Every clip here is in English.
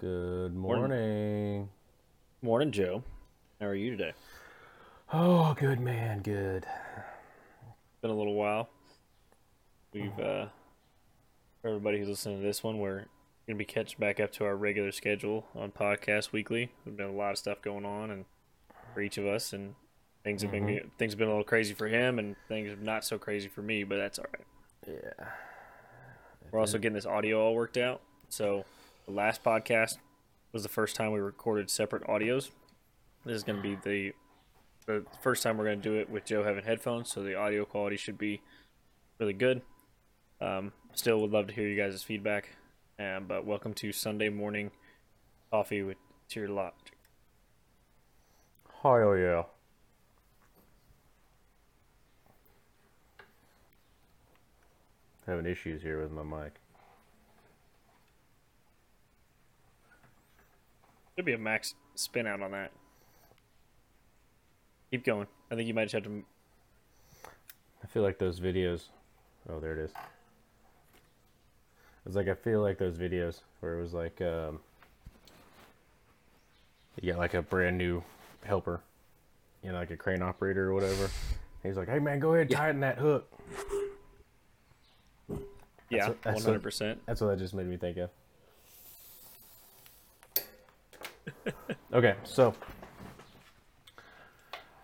Good Morning. morning. Morning, Joe. How are you today? Oh, good man, good. Been a little while. We've uh, for everybody who's listening to this one, we're gonna be catching back up to our regular schedule on podcast weekly. We've been a lot of stuff going on, and for each of us, and things have been things have been a little crazy for him, and things are not so crazy for me. But that's all right. Yeah. We're also getting this audio all worked out. So the last podcast was the first time we recorded separate audios. This is going to be the the first time we're going to do it with Joe having headphones, so the audio quality should be really good. Um, still would love to hear you guys' feedback. Um, but welcome to Sunday morning coffee with Tier Logic. Hell yeah. Having issues here with my mic. Should be a max spin out on that. Keep going. I think you might just have to. I feel like those videos. Oh, there it is. It's like I feel like those videos where it was like um, you got like a brand new helper, you know, like a crane operator or whatever. He's like, "Hey man, go ahead, tighten that hook." Yeah, that's one what- hundred percent. That's what that just made me think of. okay, so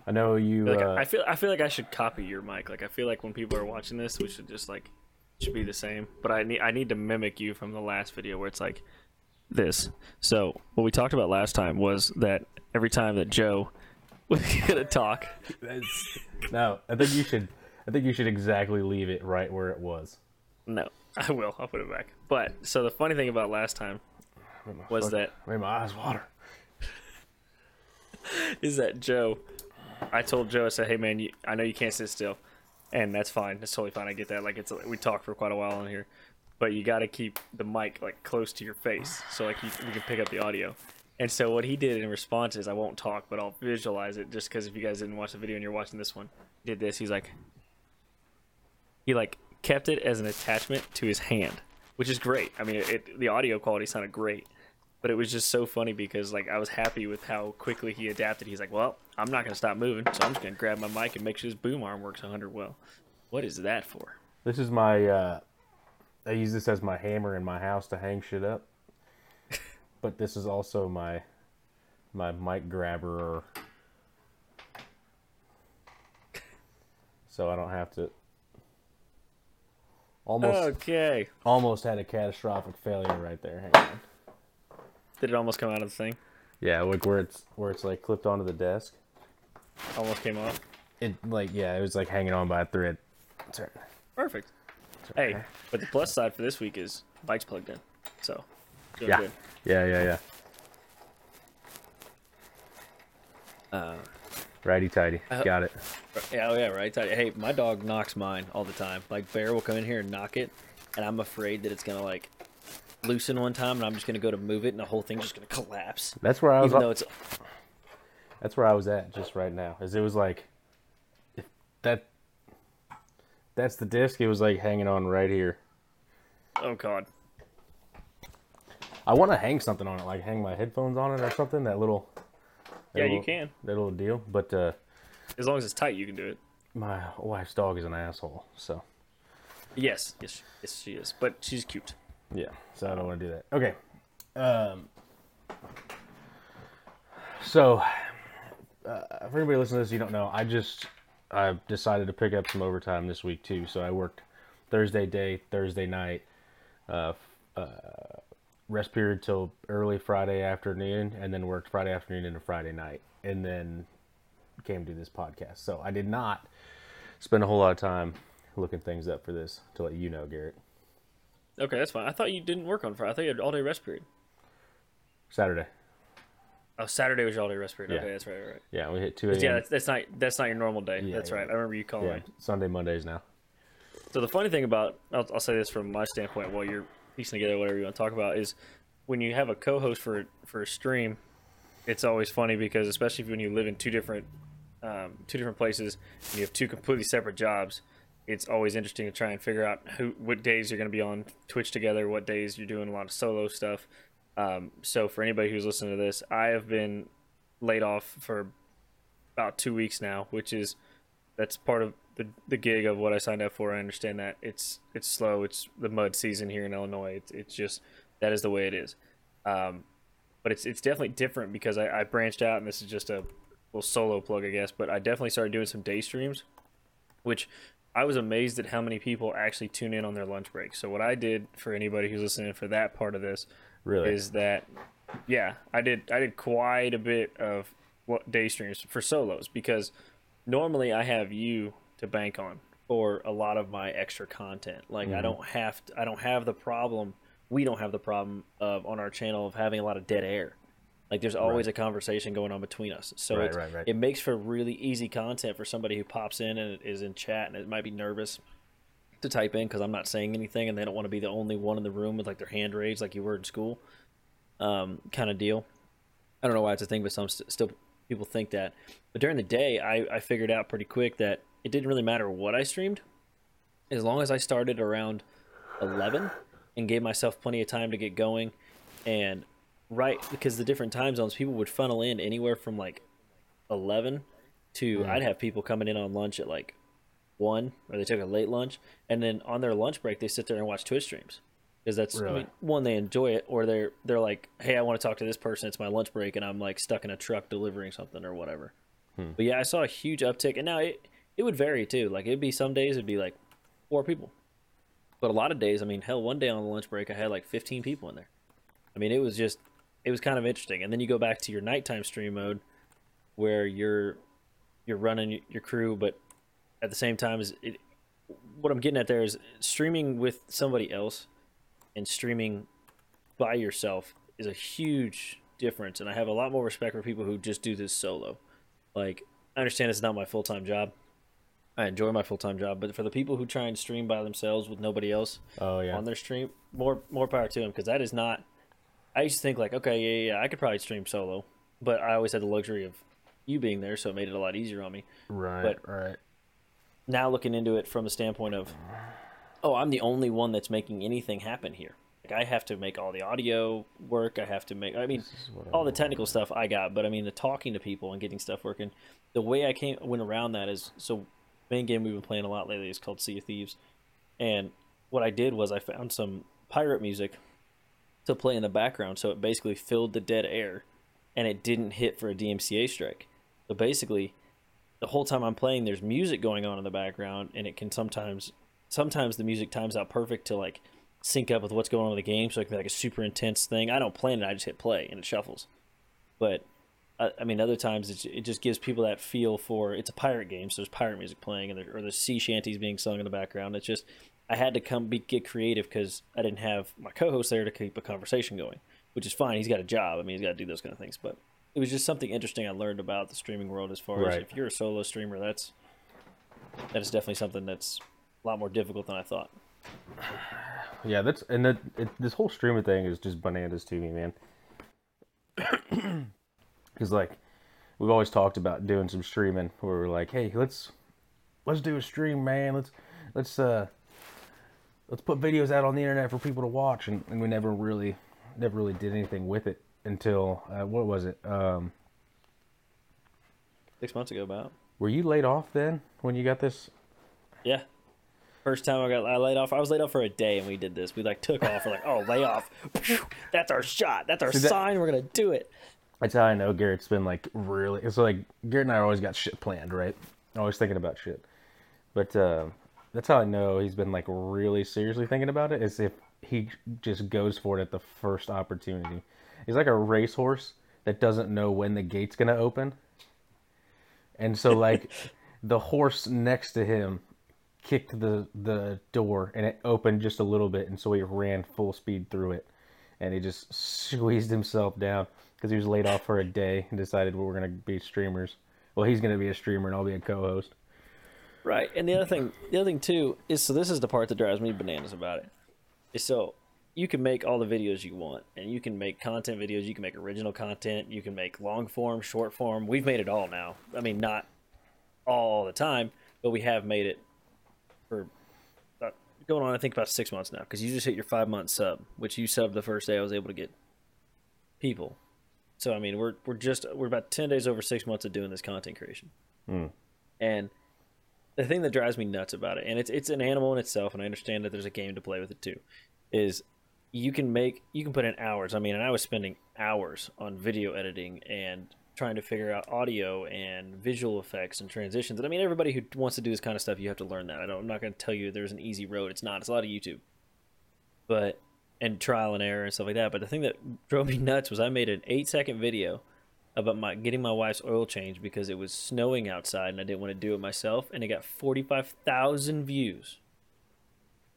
I know you. Like, uh, I feel I feel like I should copy your mic. Like I feel like when people are watching this, we should just like it should be the same. But I need I need to mimic you from the last video where it's like this. So what we talked about last time was that every time that Joe was gonna talk, That's- no, I think you should. I think you should exactly leave it right where it was. no, I will. I'll put it back. But so the funny thing about last time was that Made my eyes water. is that Joe. I told Joe, I said, "Hey man, you, I know you can't sit still, and that's fine. That's totally fine. I get that. Like it's we talked for quite a while on here, but you got to keep the mic like close to your face, so like you, you can pick up the audio." And so what he did in response is, I won't talk, but I'll visualize it just because if you guys didn't watch the video and you're watching this one, did this. He's like, he like kept it as an attachment to his hand, which is great. I mean, it, it the audio quality sounded great but it was just so funny because like I was happy with how quickly he adapted. He's like, "Well, I'm not gonna stop moving, so I'm just gonna grab my mic and make sure this boom arm works 100 well." What is that for? This is my. Uh, I use this as my hammer in my house to hang shit up. but this is also my my mic grabber. So I don't have to. Almost, Okay, almost had a catastrophic failure right there. Hang on. Did it almost come out of the thing? Yeah, like where it's where it's like clipped onto the desk. Almost came off. It like yeah, it was like hanging on by a thread. Right. Perfect. Hey, but the plus side for this week is bike's plugged in, so Yeah. good. Yeah, yeah, yeah. Uh, Righty tighty. Uh, Got it. Yeah, oh yeah, right. Hey, my dog knocks mine all the time. Like Bear will come in here and knock it, and I'm afraid that it's gonna like loosen one time, and I'm just gonna go to move it, and the whole thing's just gonna collapse. That's where I was. Even though it's That's where I was at just right now. Is it was like, that. That's the disc. It was like hanging on right here. oh god, I want to hang something on it, like hang my headphones on it or something. That little. that yeah, you little- can. That little deal, but uh, As long as it's tight, you can do it. my wife's dog is an asshole. So Yes, yes, yes, she is. But she's cute. Yeah, so I don't want to do that. Okay. Um. So, uh, for anybody listening to this, you don't know, I just I decided to pick up some overtime this week too. So I worked Thursday day, Thursday night, uh, uh, rest period till early Friday afternoon, and then worked Friday afternoon into Friday night, and then came to this podcast. So I did not spend a whole lot of time looking things up for this to let you know, Garrett. Okay, that's fine. I thought you didn't work on Friday. I thought you had all day rest period. Saturday. Oh, Saturday was your all day rest period. Yeah. Okay, that's right, right. Yeah, we hit two Yeah, that's, that's not that's not your normal day. Yeah, that's yeah. right. I remember you calling yeah. Sunday, Mondays now. So the funny thing about I'll, I'll say this from my standpoint while you're piecing together whatever you want to talk about is when you have a co-host for for a stream, it's always funny because especially when you live in two different um, two different places and you have two completely separate jobs, it's always interesting to try and figure out who what days you're going to be on Twitch together, what days you're doing a lot of solo stuff. Um, so for anybody who's listening to this, I have been laid off for about two weeks now, which is that's part of the the gig of what I signed up for. I understand that it's it's slow. It's the mud season here in Illinois. It's it's just that is the way it is. Um, but it's it's definitely different because I, I branched out, and this is just a little solo plug, I guess. But I definitely started doing some day streams, which I was amazed at how many people actually tune in on their lunch break. So what I did for anybody who's listening for that part of this Really? is that yeah, I did I did quite a bit of what day streams for solos because normally I have you to bank on for a lot of my extra content. Like Mm-hmm. I don't have to, I don't have the problem we don't have the problem of on our channel of having a lot of dead air. Like there's always a conversation going on between us. So Right, it's, right, right. it makes for really easy content for somebody who pops in and is in chat and it might be nervous to type in because I'm not saying anything and they don't want to be the only one in the room with like their hand raised like you were in school, um, kind of deal. I don't know why it's a thing, but some st- still people think that. But during the day, I, I figured out pretty quick that it didn't really matter what I streamed, as long as I started around eleven and gave myself plenty of time to get going, and right because the different time zones, people would funnel in anywhere from like eleven to mm. I'd have people coming in on lunch at like one or they took a late lunch and then on their lunch break they sit there and watch twitch streams. Because that's I mean, one they enjoy it or they're they're like hey i want to talk to this person it's my lunch break and i'm like stuck in a truck delivering something or whatever. Hmm. But yeah i saw a huge uptick and now it it would vary too. Like it'd be some days it'd be like four people. But a lot of days i mean hell one day on the lunch break i had like 15 people in there. I mean it was just it was kind of interesting. And then you go back to your nighttime stream mode where you're you're running your crew but at the same time is it what i'm getting at there is streaming with somebody else and streaming by yourself is a huge difference. And i have a lot more respect for people who just do this solo. Like i understand it's not my full-time job. I enjoy my full-time job but for the people who try and stream by themselves with nobody else Oh yeah. on their stream more more power to them because that is not i used to think like okay yeah, yeah i could probably stream solo but i always had the luxury of you being there so it made it a lot easier on me right. but- right. now looking into it from the standpoint of oh i'm the only one that's making anything happen here like i have to make all the audio work i have to make i mean all the technical stuff i got but i mean the talking to people and getting stuff working the way i came went around that is so main game we've been playing a lot lately is called sea of thieves and what i did was i found some pirate music to play in the background so it basically filled the dead air and it didn't hit for a dmca strike so basically the whole time I'm playing, there's music going on in the background, and it can sometimes, sometimes the music times out perfect to like sync up with what's going on in the game, so it can be like a super intense thing. I don't plan it; I just hit play and it shuffles. But I, I mean, other times it's, it just gives people that feel for it's a pirate game, so there's pirate music playing, and there, or there's sea shanties being sung in the background. It's just I had to come be, get creative because I didn't have my co-host there to keep a conversation going, which is fine. He's got a job. I mean, he's got to do those kind of things, but it was just something interesting I learned about the streaming world as far as if you're a solo streamer, that's that is definitely something that's a lot more difficult than I thought. Yeah, that's and that it, this whole streaming thing is just bananas to me, man. Because like we've always talked about doing some streaming where we're like, hey, let's let's do a stream, man. Let's let's uh let's put videos out on the internet for people to watch, and, and we never really never really did anything with it until uh, what was it? Um, Six months ago, about were you laid off then when you got this? yeah. First time I got I laid off, I was laid off for a day, and we did this. We like took off. We're like, oh, lay off. That's our shot. That's our See, that- sign. We're gonna do it. That's how I know Garrett's been like really. It's like Garrett and I always got shit planned, right? Always thinking about shit. But uh, that's how I know he's been like really seriously thinking about it. Is if he just goes for it at the first opportunity. He's like a racehorse that doesn't know when the gate's gonna open, and so like the horse next to him kicked the the door and it opened just a little bit, and so he ran full speed through it and he just squeezed himself down because he was laid off for a day and decided well, we're gonna be streamers. Well, he's gonna be a streamer and I'll be a co-host. Right. And the other thing, the other thing too is so this is the part that drives me bananas about it. Is so you can make all the videos you want, and you can make content videos. You can make original content. You can make long form, short form. We've made it all now. I mean, not all the time, but we have made it for about, going on. I think about six months now because you just hit your five month sub, which you subbed the first day I was able to get people. So I mean, we're we're just we're about ten days over six months of doing this content creation, Mm. and the thing that drives me nuts about it, and it's it's an animal in itself, and I understand that there's a game to play with it too, is you can make you can put in hours. I mean, and I was spending hours on video editing and trying to figure out audio and visual effects and transitions. And I mean, everybody who wants to do this kind of stuff, you have to learn that. I don't, I'm not going to tell you there's an easy road. It's not. It's a lot of YouTube, but and trial and error and stuff like that. But the thing that drove me nuts was I made an eight second video about my getting my wife's oil change because it was snowing outside and I didn't want to do it myself, and it got forty five thousand views.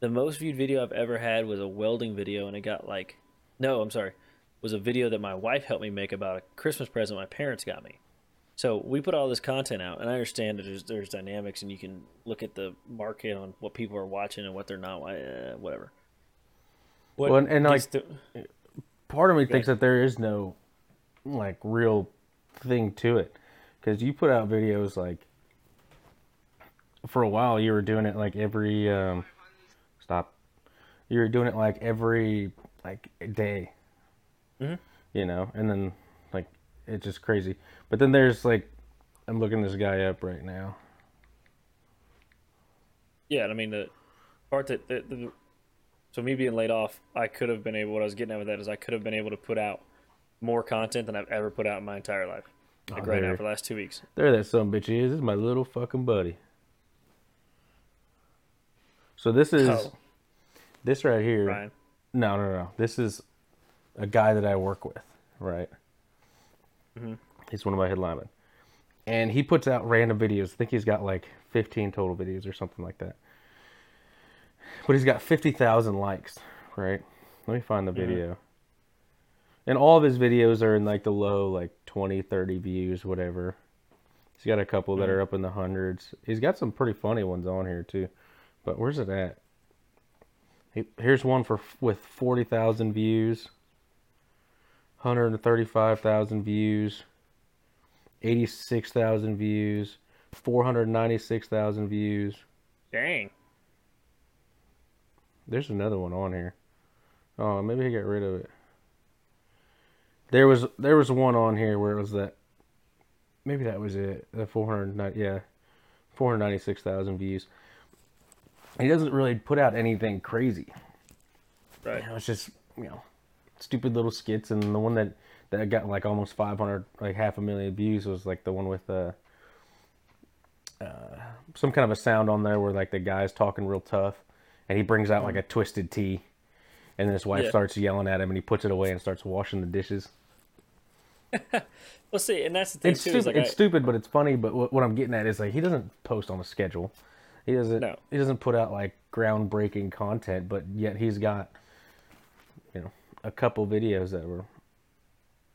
The most viewed video I've ever had was a welding video, and it got like, no, I'm sorry, was a video that my wife helped me make about a Christmas present my parents got me. So we put all this content out, and I understand that there's, there's dynamics, and you can look at the market on what people are watching and what they're not, uh, whatever. What Well, and- and, like, to- part of me Go thinks that there is no like real thing to it. Because you put out videos like for a while you were doing it like every um stop. You were doing it like every like day. Mhm. you know? And then like it's just crazy. But then there's like i'm looking this guy up right now. Yeah, I mean the part that the, the so me being laid off, I could have been able. What I was getting at with that is I could have been able to put out more content than I've ever put out in my entire life. Like Oh, right now for the last two weeks. there that some bitch is this is my little fucking buddy so this is Oh, this right here Ryan. No, no, no. This is a guy that I work with, right? Mhm. He's one of my head linemen. And he puts out random videos. I think he's got like 15 total videos or something like that. But he's got 50,000 likes, right? Let me find the video. And all of his videos are in like the low, like 20, 30 views, whatever. He's got a couple that hmm. are up in the hundreds. He's got some pretty funny ones on here too. But where's it at? Here's one for with 40,000 views, 135,000 views, 86,000 views, 496,000 views. Dang. There's another one on here. Oh, maybe he got rid of it. There was there was one on here where it was that. Maybe that was it. The 400 yeah, 496,000 views. He doesn't really put out anything crazy. Right. You know, it's just you know, stupid little skits, and the one that that got like almost 500, like half a million views was like the one with uh, uh, some kind of a sound on there where like the guy's talking real tough, and he brings out like a twisted tea, and then his wife Yeah. starts yelling at him, and he puts it away and starts washing the dishes. Well, see, and that's the thing It's too. stupid. Like it's I, stupid, but it's funny. But what, what I'm getting at is like he doesn't post on a schedule. He doesn't. No. He doesn't put out like groundbreaking content, but yet he's got, you know, a couple videos that were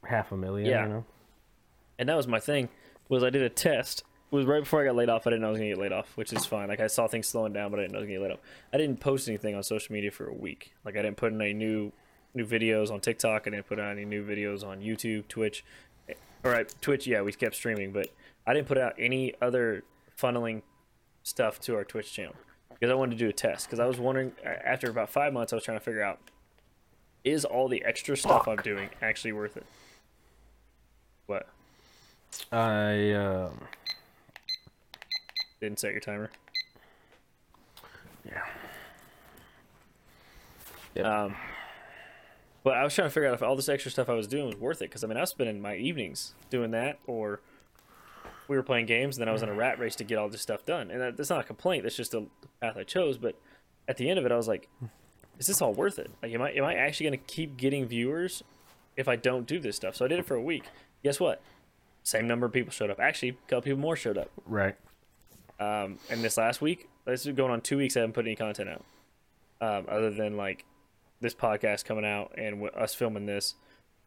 half a million. Yeah. You know. and that was my thing. Was I did a test. It was right before I got laid off. I didn't know I was gonna get laid off, which is fine. Like I saw things slowing down, but I didn't know I was gonna get laid off. I didn't post anything on social media for a week. Like I didn't put in any new new videos on TikTok. I didn't put out any new videos on YouTube, Twitch. All right, Twitch. Yeah, we kept streaming, but I didn't put out any other funneling stuff to our Twitch channel because I wanted to do a test. Because I was wondering after about five months, I was trying to figure out is all the extra stuff I'm doing actually worth it? What? I um, Didn't set your timer. yeah. Yep. Um, but I was trying to figure out if all this extra stuff I was doing was worth it. Because I mean, I was spending my evenings doing that, or we were playing games, and then I was in a rat race to get all this stuff done. And that, that's not a complaint. That's just the path I chose. But at the end of it, I was like, is this all worth it? Like, am I am I actually going to keep getting viewers if I don't do this stuff? So I did it for a week. Guess what? Same number of people showed up. Actually, a couple people more showed up. Right. Um, and this last week, this is going on two weeks. I haven't put any content out, um, other than like this podcast coming out and us filming this.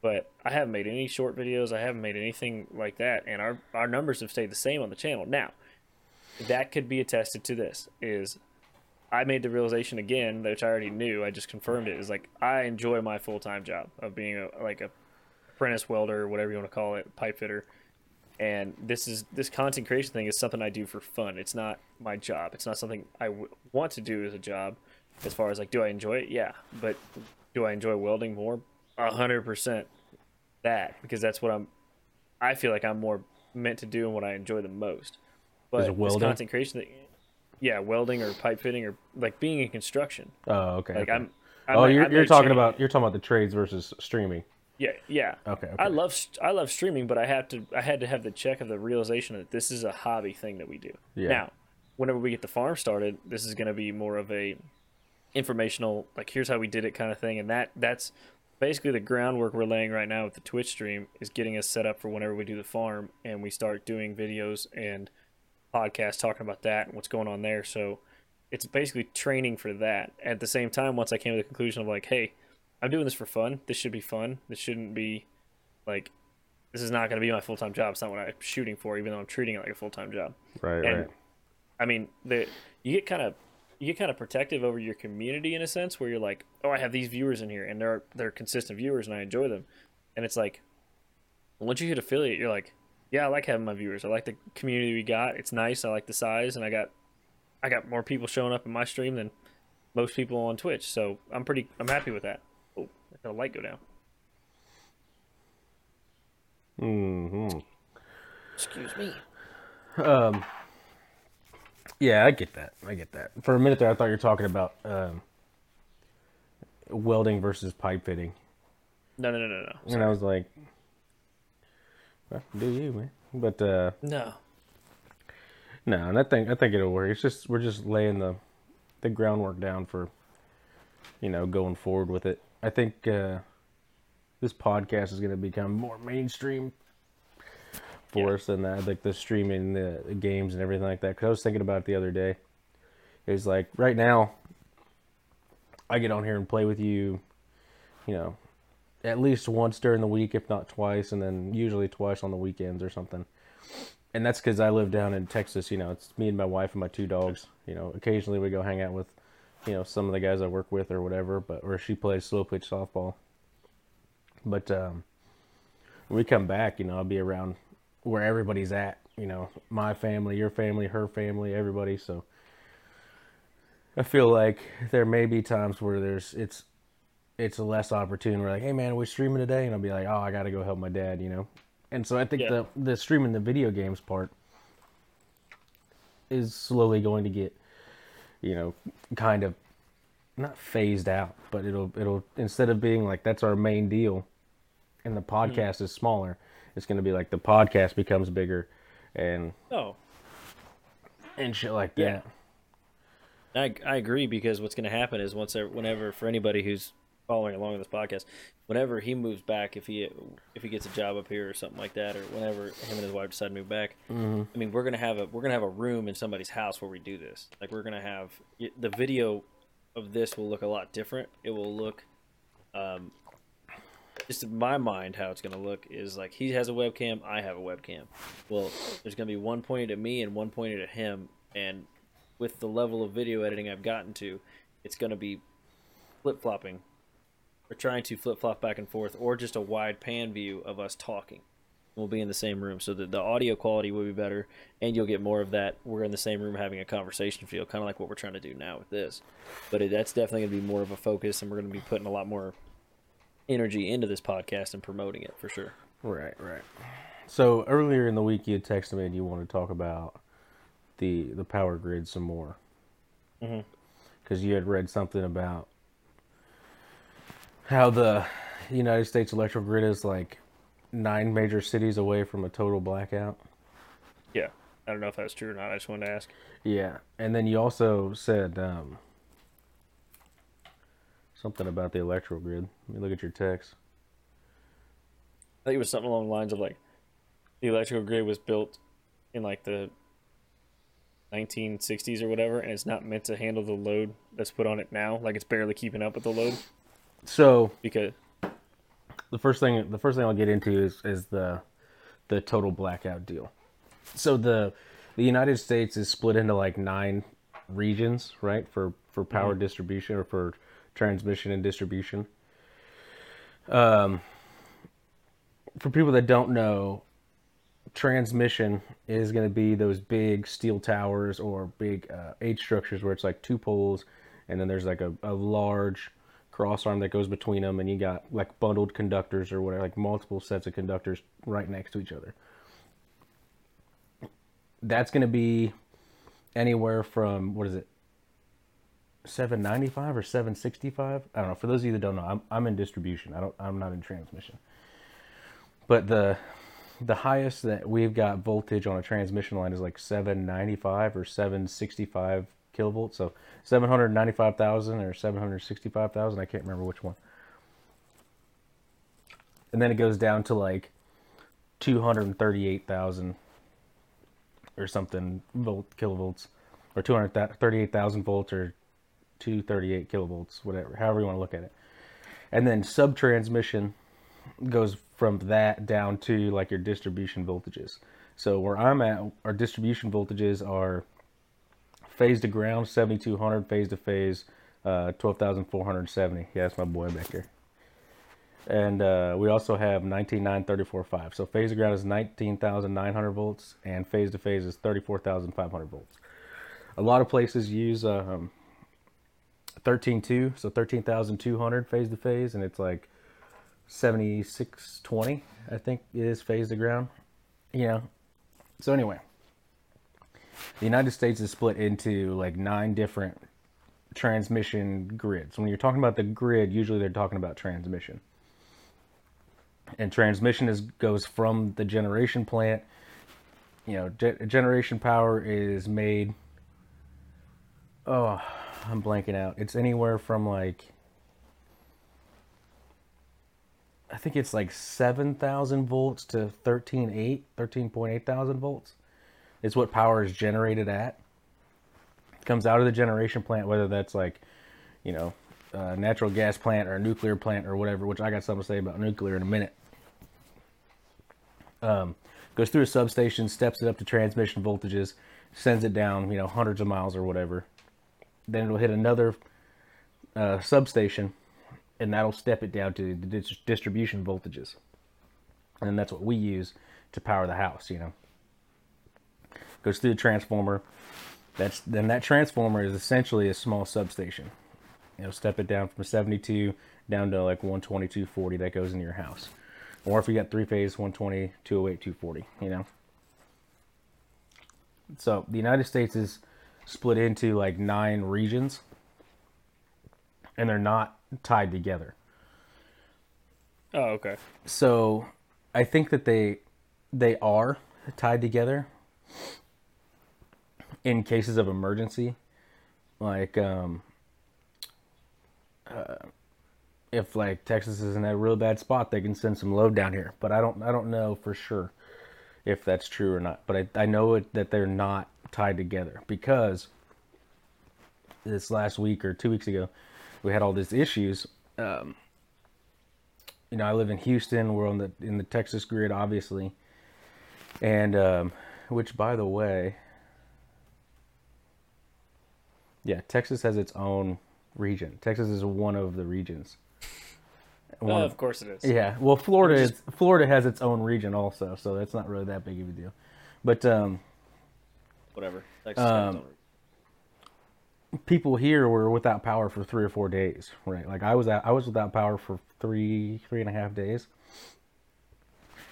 But I haven't made any short videos. I haven't made anything like that, and our our numbers have stayed the same on the channel. Now, that could be attested to this. Is I made the realization again, which I already knew. I just confirmed it. Is like I enjoy my full time job of being a like a apprentice welder, whatever you want to call it, pipe fitter and this is this content creation thing is something I do for fun. It's not my job. It's not something I w- want to do as a job. As far as like, do I enjoy it? Yeah, but do I enjoy welding more? A hundred percent. that because that's what I'm. I feel like I'm more meant to do and what I enjoy the most. But it this welding? content creation, thing, yeah, welding or pipe fitting or like being in construction. Oh, okay. Like okay. I'm. Oh, I oh, might- you're, you're talking change- about you're talking about the trades versus streaming. Yeah, yeah. Okay. okay. I love I love streaming, but I have to I had to have the check of the realization that this is a hobby thing that we do. Yeah. Now, whenever we get the farm started, this is going to be more of a informational like here's how we did it kind of thing and that that's basically the groundwork we're laying right now with the Twitch stream is getting us set up for whenever we do the farm and we start doing videos and podcasts talking about that and what's going on there. So it's basically training for that. At the same time, once I came to the conclusion of like, hey, I'm doing this for fun. This should be fun. This shouldn't be like this is not going to be my full time job. It's not what I'm shooting for, even though I'm treating it like a full time job. right. and right. I mean, the you get kind of you get kind of protective over your community in a sense, where you're like, oh, I have these viewers in here, and they're they're consistent viewers, and I enjoy them. And it's like, once you hit affiliate, you're like, yeah, I like having my viewers. I like the community we got. It's nice. I like the size, and I got I got more people showing up in my stream than most people on Twitch. So I'm pretty I'm happy with that. Oh, let the light go down. hmm Excuse me. Um. Yeah, I get that. I get that. For a minute there, I thought you were talking about um, welding versus pipe fitting, No, no, no, no, no. and I was like, well, "Do you, man?" But uh, No. no, and I think I think it'll work. It's just we're just laying the the groundwork down for you know going forward with it. I think uh, this podcast is going to become more mainstream for Yeah. than that, like the streaming, the, the games, and everything like that. Because I was thinking about it the other day. It's like right now, I get on here and play with you, you know, at least once during the week, if not twice, and then usually twice on the weekends or something. And that's because I live down in Texas. You know, it's me and my wife and my two dogs. You know, occasionally we go hang out with, you know, some of the guys I work with or whatever. But or she plays slow pitch softball. But um, when we come back, you know, I'll be around where everybody's at. You know, my family, your family, her family, everybody. So I feel like there may be times where there's it's it's a less opportune. We're like, hey man, are we streaming today? And I'll be like, oh, I got to go help my dad. You know. And so I think Yeah. the the streaming the video games part is slowly going to get, you know, kind of not phased out, but it'll it'll instead of being like that's our main deal, and the mm-hmm. podcast is smaller, it's going to be like the podcast becomes bigger, and oh, and shit like Yeah. that. I, I agree because what's going to happen is once whenever for anybody who's following along with this podcast, whenever he moves back, if he if he gets a job up here or something like that, or whenever him and his wife decide to move back, Mm-hmm. I mean we're gonna have a we're gonna have a room in somebody's house where we do this. Like we're gonna have the video of this will look a lot different. It will look, um, just in my mind how it's gonna look is like he has a webcam, I have a webcam. Well, there's gonna be one pointed at me and one pointed at him, and with the level of video editing I've gotten to, it's to be flip flopping. We're trying to flip flop back and forth, or just a wide pan view of us talking. We'll be in the same room, so that the audio quality will be better, and you'll get more of that. We're in the same room having a conversation feel, kind of like what we're trying to do now with this. But it, that's definitely going to be more of a focus, and we're going to be putting a lot more energy into this podcast and promoting it for sure. Right, right. So earlier in the week, you had texted me and you wanted to talk about the the power grid some more, because you had read something about how the United States electrical grid is like nine major cities away from a total blackout. Yeah, I don't know if that's true or not. I just wanted to ask. Yeah, and then you also said um, something about the electrical grid. Let me look at your text. I think it was something along the lines of like the electrical grid was built in like the 1960s or whatever, and it's not meant to handle the load that's put on it now. Like it's barely keeping up with the load So because the first thing the first thing I'll get into is is the the total blackout deal. So the the United States is split into like nine regions, right? For for power distribution or for transmission and distribution. Um for people that don't know, transmission is going to be those big steel towers or big uh, H structures where it's like two poles and then there's like a, a large cross arm that goes between them, and you got like bundled conductors or whatever, like multiple sets of conductors right next to each other. That's going to be anywhere from what is it, seven ninety five or seven sixty five? I don't know. For those of you that don't know, I'm I'm in distribution. I don't. I'm not in transmission. But the the highest that we've got voltage on a transmission line is like 795 or 765 kilovolts. So 795,000 or 765,000. I can't remember which one. And then it goes down to like 238,000 or something volt kilovolts or 238,000 volts or 238 kilovolts, whatever, however you want to look at it. And then subtransmission goes from that down to like your distribution voltages. So where I'm at, our distribution voltages are phase to ground 7200, phase to phase uh, 12,470. Yeah, that's my boy back here. And uh, we also have 19,934.5. So phase to ground is 19,900 volts, and phase to phase is 34,500 volts. A lot of places use um, 13.2, so 13,200 phase to phase, and it's like 7620, I think is phase to ground. You know, so anyway, the United States is split into like nine different transmission grids. When you're talking about the grid, usually they're talking about transmission. And transmission is goes from the generation plant. You know, ge- generation power is made. Oh, I'm blanking out. It's anywhere from like I think it's like 7,000 volts to 13.8, 13.8 thousand volts is what power is generated at. It comes out of the generation plant, whether that's like, you know, a natural gas plant or a nuclear plant or whatever, which I got something to say about nuclear in a minute. Um, goes through a substation, steps it up to transmission voltages, sends it down, you know, hundreds of miles or whatever. Then it'll hit another uh, substation and that'll step it down to the distribution voltages. And that's what we use to power the house, you know. Goes through the transformer. That's then that transformer is essentially a small substation. You know, step it down from 72 down to like 122 40 that goes in your house. Or if you got three phase 120, 208, 240, you know. So the United States is split into like nine regions and they're not tied together. Oh, okay. So I think that they they are tied together in cases of emergency, like um, uh, if like Texas is in a real bad spot, they can send some load down here. But I don't I don't know for sure if that's true or not. But I I know it, that they're not tied together because this last week or two weeks ago, we had all these issues. Um, you know, I live in Houston. We're on the in the Texas grid, obviously, and um, which, by the way, yeah, Texas has its own region. Texas is one of the regions. One oh, of, of course it is. Yeah, well, Florida is, Florida has its own region also, so that's not really that big of a deal. But um, whatever. Texas um, people here were without power for three or four days, right? Like I was at, I was without power for three three and a half days.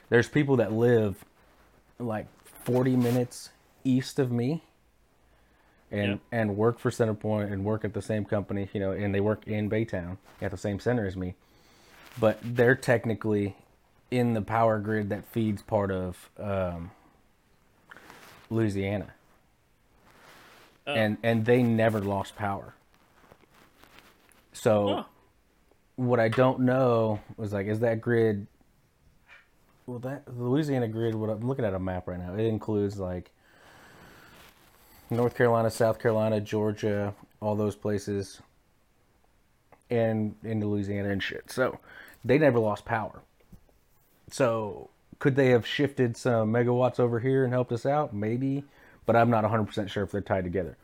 There's people that live like 40 minutes east of me and and work for Centerpoint and work at the same company, you know, and they work in Baytown at the same center as me. But they're technically in the power grid that feeds part of um, Louisiana. Oh. And and they never lost power. So oh. what I don't know was like is that grid well that the Louisiana grid what I'm looking at a map right now. It includes like North Carolina, South Carolina, Georgia, all those places and into Louisiana and shit. So they never lost power. So could they have shifted some megawatts over here and helped us out? Maybe but I'm not 100% sure if they're tied together.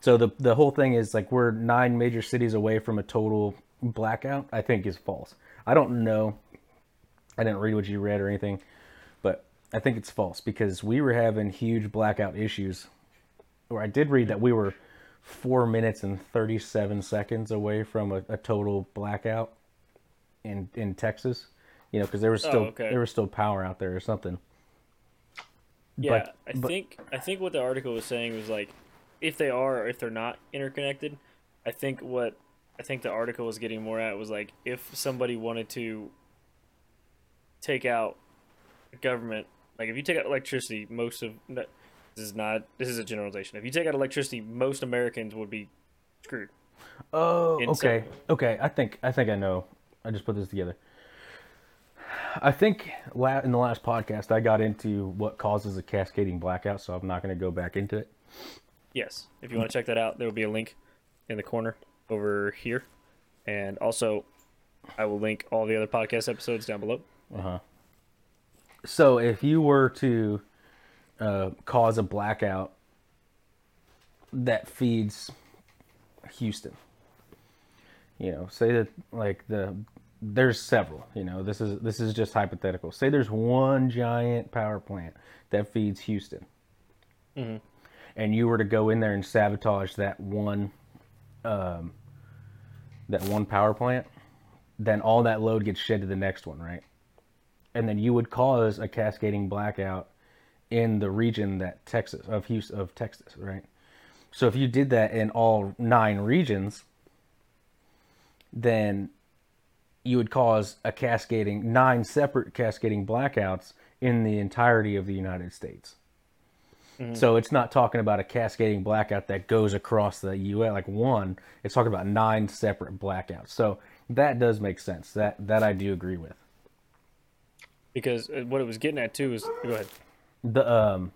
So the the whole thing is like we're nine major cities away from a total blackout. I think is false. I don't know. I didn't read what you read or anything, but I think it's false because we were having huge blackout issues. Or I did read that we were four minutes and 37 seconds away from a, a total blackout in in Texas. You know, because there was oh, still Oh, okay. there was still power out there or something. Yeah, But- I but- think I think what the article was saying was like, if they are or if they're not interconnected, I think what I think the article was getting more at was like if somebody wanted to take out government, like if you take out electricity, most of this is not this is a generalization. If you take out electricity, most Americans would be screwed. Oh, in okay, okay. I think I think I know. I just put this together. I think in the last podcast I got into what causes a cascading blackout, so I'm not going to go back into it. Yes, if you want to check that out, there will be a link in the corner over here, and also I will link all the other podcast episodes down below. Uh huh. So if you were to uh, cause a blackout that feeds Houston, you know, say that like the there's several, you know, this is this is just hypothetical. Say there's one giant power plant that feeds Houston, and you were to go in there and sabotage that one, um, that one power plant, then all that load gets shed to the next one, right? and then you would cause a cascading blackout in the region that Texas of Houston of Texas, right? So if you did that in all nine regions, then you would cause a cascading nine separate cascading blackouts in the entirety of the United States. So it's not talking about a cascading blackout that goes across the US like one. It's talking about nine separate blackouts. So that does make sense. That that I do agree with. because uh, what it was getting at too is go ahead. The um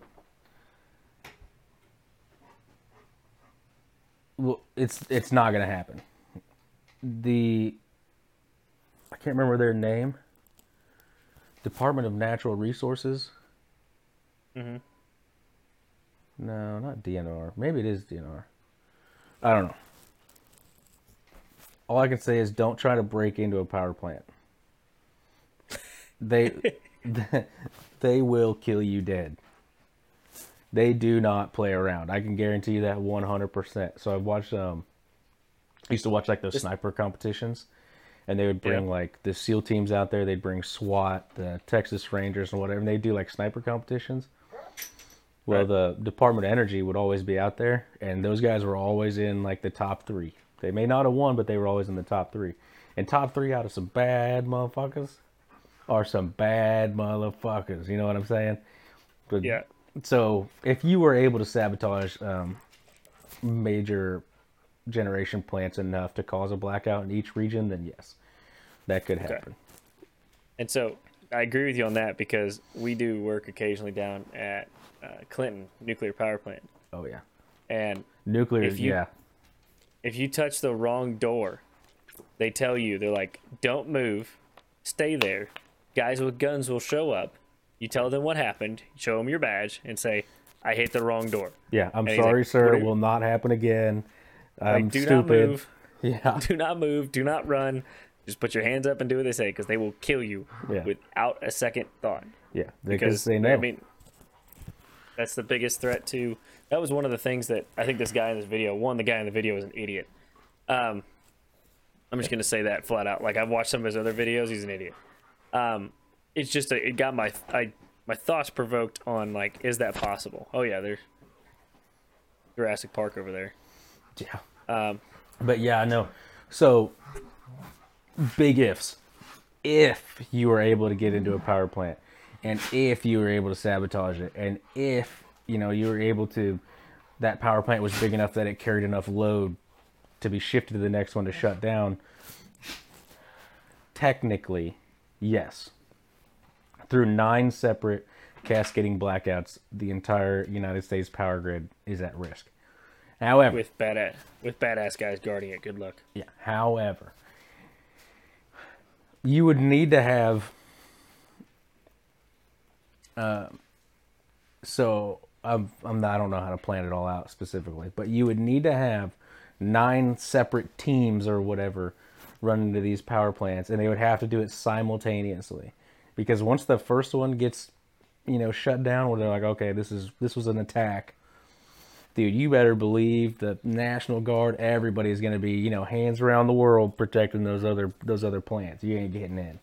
well it's it's not gonna happen. The i can't remember their name. Department of natural resources? Mhm. no not dnr maybe it is dnr i don't know. All i can say is don't try to break into a power plant. They they will kill you dead they do not play around. I can guarantee you that 100%. So I've watched um I used to watch like those sniper competitions and they would bring Yeah. like the SEAL teams out there, they'd bring SWAT, the Texas Rangers and whatever, and they do like sniper competitions. Well, Right. the Department of Energy would always be out there and those guys were always in like the top 3. They may not have won, but they were always in the top 3. And top 3 out of some bad motherfuckers are some bad motherfuckers, you know what I'm saying? But Yeah, so if you were able to sabotage um, major generation plants enough to cause a blackout in each region, then yes, that could happen. and so I agree with you on that because we do work occasionally down at uh, Clinton nuclear power plant, Oh yeah, and nuclear. If you- yeah, if you touch the wrong door, they tell you they're like, "Don't move, stay there." Guys with guns will show up. You tell them what happened, show them your badge, and say, "I hit the wrong door." yeah. I'm sorry, like, sir. It will not happen again. I'm do stupid. not move, Yeah, do not move, do not run. Just put your hands up and do what they say, because they will kill you Yeah. without a second thought. yeah. Because because they know. I mean, that's the biggest threat to. That was one of the things that I think this guy in this video. One, the guy in the video is an idiot. Um, I'm just gonna say that flat out. Like I've watched some of his other videos, he's an idiot. Um, it's just a, it got my I my thoughts provoked on like, is that possible? Oh yeah, there's Jurassic Park over there. yeah. Um, But yeah, no. So big ifs. If you were able to get into a power plant and if you were able to sabotage it and if, you know, you were able to that power plant was big enough that it carried enough load to be shifted to the next one to shut down. Technically, yes. Through nine separate cascading blackouts, the entire United States power grid is at risk. However, with badass with badass guys guarding it. Good luck. yeah. However, you would need to have. Uh, so I'm, I'm not, I don't know how to plan it all out specifically, but you would need to have nine separate teams or whatever run into these power plants, and they would have to do it simultaneously, because once the first one gets, you know, shut down, where they're like, okay, this is this was an attack, dude, you better believe the National Guard, everybody's going to be, you know, hands around the world protecting those other those other plants. You ain't getting in.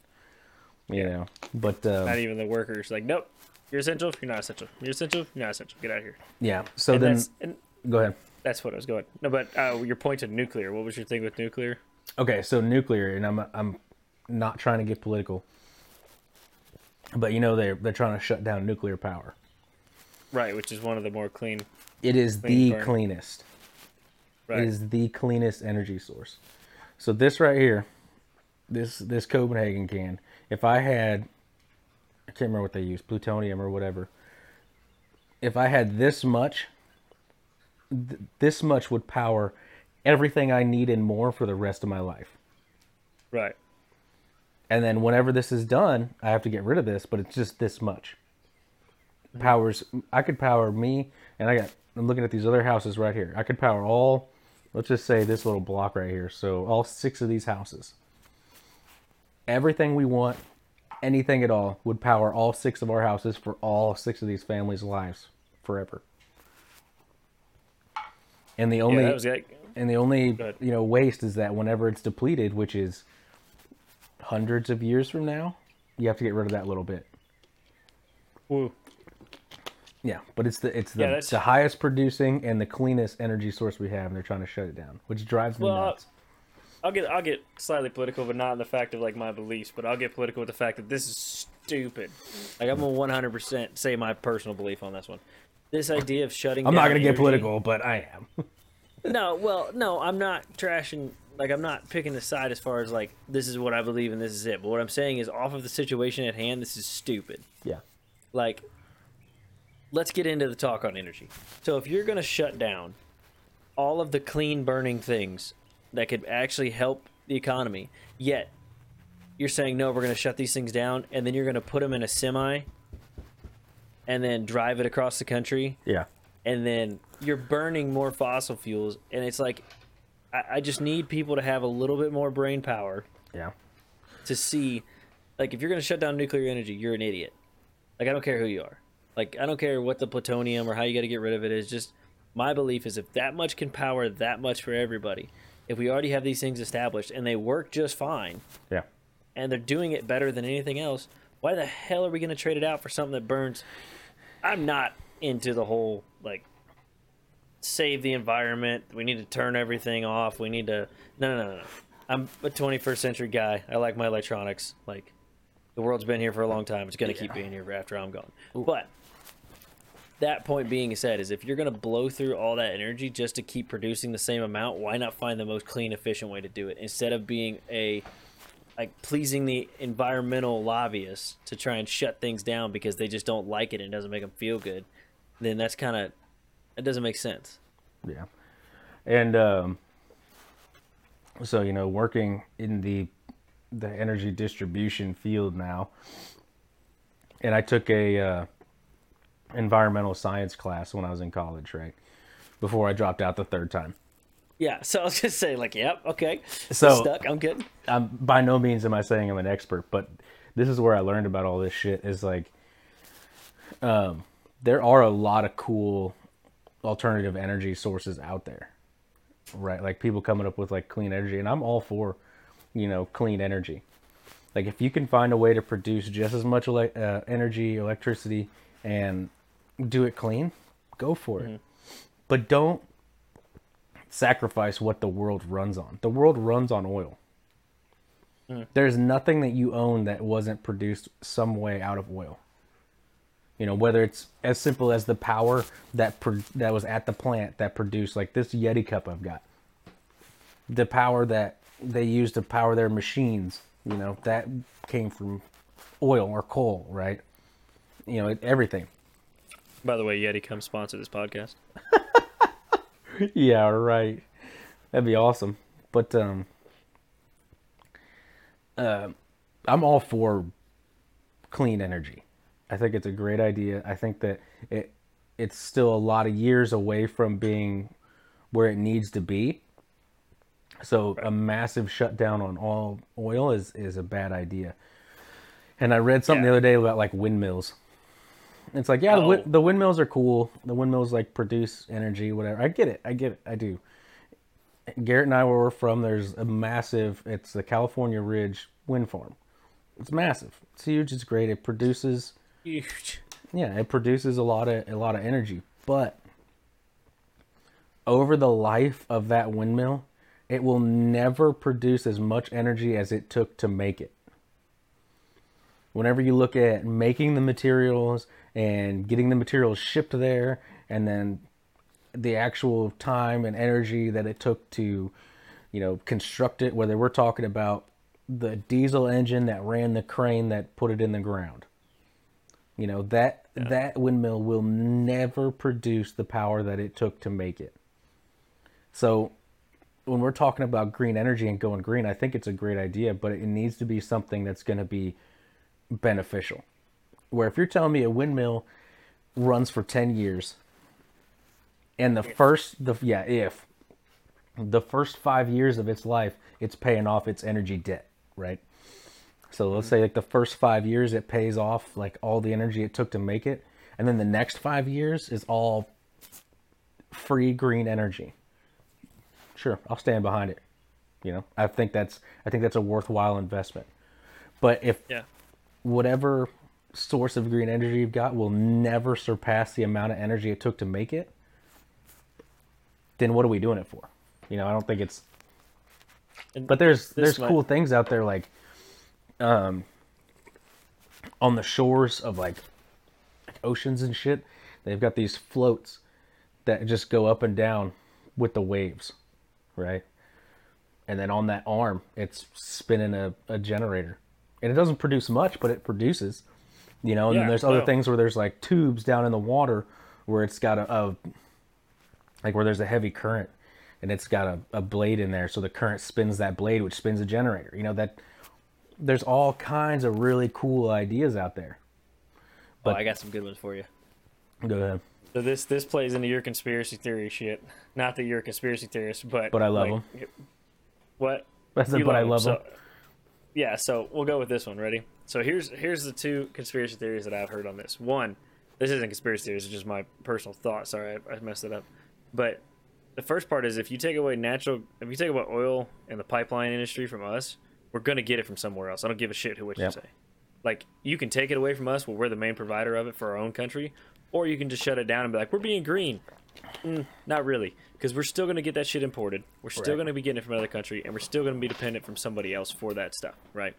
You know, but um, Not even the workers. Like, nope, you're essential. You're not essential. You're essential. You're not essential. Get out of here. yeah. So And then, and go ahead. that's what I was going. No, but uh, your point to nuclear. What was your thing with nuclear? Okay, so nuclear, and I'm I'm not trying to get political, but you know they're they're trying to shut down nuclear power. Right, which is one of the more clean. It is Clean the cleanest. Right. It is the cleanest energy source. So this right here, this this Copenhagen can, if I had, I can't remember what they use, plutonium or whatever. If I had this much, th- this much would power everything I need and more for the rest of my life. Right. And then whenever this is done, I have to get rid of this, but it's just this much. Mm-hmm. Powers I could power me and I got I'm looking at these other houses right here. I could power all let's just say this little block right here. So all six of these houses. Everything we want, anything at all would power all six of our houses for all six of these families' lives forever. And the only yeah, that was like, and the only you know waste is that whenever it's depleted, which is hundreds of years from now, you have to get rid of that little bit. woo. Yeah, but it's the it's the, Yeah, the highest producing and the cleanest energy source we have, and they're trying to shut it down, which drives me Well, nuts. I'll get I'll get slightly political, but not in the fact of like my beliefs. But I'll get political with the fact that this is stupid. Like I'm gonna 100 percent say my personal belief on this one. This idea of shutting. I'm not gonna get political, but I am. No, well, no, I'm not trashing. Like I'm not picking a side as far as like this is what I believe and this is it. But what I'm saying is, off of the situation at hand, this is stupid. yeah, like let's get into the talk on energy so if you're going to shut down all of the clean burning things that could actually help the economy yet you're saying no we're going to shut these things down and then you're going to put them in a semi and then drive it across the country yeah, and then you're burning more fossil fuels and it's like I, I just need people to have a little bit more brain power yeah, to see like if you're going to shut down nuclear energy you're an idiot. Like i don't care who you are. Like i don't care what the plutonium or how you got to get rid of it is just my belief is if that much can power that much for everybody if we already have these things established and they work just fine yeah. and they're doing it better than anything else why the hell are we going to trade it out for something that burns? I'm not into the whole like save the environment. We need to turn everything off. We need to no no no no. I'm a 21st century guy. I like my electronics. Like the world's been here for a long time. It's going to keep being here after i'm gone. But that point being said is if you're going to blow through all that energy just to keep producing the same amount why not find the most clean efficient way to do it? Instead of being a like pleasing the environmental lobbyists to try and shut things down because they just don't like it and it doesn't make them feel good then that's kind of it doesn't make sense Yeah. And um, so you know, working in the the energy distribution field now, and I took a uh, environmental science class when I was in college, right? Before I dropped out the third time. yeah so i was gonna say like yep okay So- I'm stuck i'm good I'm by no means am I saying I'm an expert, but this is where I learned about all this shit. Is like, um, there are a lot of cool alternative energy sources out there, right? Like people coming up with like clean energy, and I'm all for, you know, clean energy. Like if you can find a way to produce just as much ele- uh, energy, electricity, and do it clean, go for it. But don't sacrifice what the world runs on. The world runs on oil. There's nothing that you own that wasn't produced some way out of oil. You know, whether it's as simple as the power that pro- that was at the plant that produced like this Yeti cup I've got. The power that they use to power their machines, you know, that came from oil or coal, right? You know, it, everything. by the way yeti come sponsor this podcast yeah, right. That'd be awesome. But um uh, I'm all for clean energy. I think it's a great idea. I think that it it's still a lot of years away from being where it needs to be. So a massive shutdown on all oil is is a bad idea. And I read something the other day about like windmills. It's like, yeah, the, wi- Oh. the windmills are cool. The windmills like produce energy, whatever. I get it. I get it. I do. Garrett and I, where we're from, there's a massive. It's the California Ridge wind farm. It's massive. It's huge. It's great. It produces. Huge. Yeah, it produces a lot of a lot of energy, but over the life of that windmill, it will never produce as much energy as it took to make it. Whenever you look at making the materials and getting the materials shipped there and then the actual time and energy that it took to, you know, construct it, whether we're talking about the diesel engine that ran the crane that put it in the ground. You know, that that windmill will never produce the power that it took to make it. So when we're talking about green energy and going green, I think it's a great idea, but it needs to be something that's going to be beneficial. Where if you're telling me a windmill runs for 10 years and the first the yeah, if the first 5 years of its life it's paying off its energy debt, right? So let's say like the first 5 years it pays off like all the energy it took to make it. And then the next 5 years is all free green energy. Sure i'll stand behind it you know? I think that's i think that's a worthwhile investment. But if Yeah. whatever source of green energy you've got will never surpass the amount of energy it took to make it then what are we doing it for? You know i don't think it's And but there's there's might- cool things out there like um on the shores of like, oceans and shit they've got these floats that just go up and down with the waves right? And then on that arm it's spinning a, a generator. And it doesn't produce much but it produces you know? And then there's other no. things where there's like tubes down in the water where it's got a, a like where there's a heavy current and it's got a, a blade in there. So the current spins that blade which spins a generator you know? That there's all kinds of really cool ideas out there oh, I got some good ones for you. go ahead So this this plays into your conspiracy theory shit. Not that you're a conspiracy theorist, but But I love like, What? I said, You but I 'em, love so, them. Yeah, so we'll go with this one. Ready? So here's here's the two conspiracy theories that I've heard on this. One, this isn't conspiracy theories; it's just my personal thought. Sorry, I, I messed it up. But the first part is if you take away natural, if you take away oil and the pipeline industry from us, we're gonna get it from somewhere else. I don't give a shit who what Yep. you say. Like you can take it away from us, well, we're the main provider of it for our own country, or you can just shut it down and be like, we're being green. Mm, not really, because we're still going to get that shit imported. We're still Right. to be getting it from another country, and we're still going to be dependent from somebody else for that stuff, right?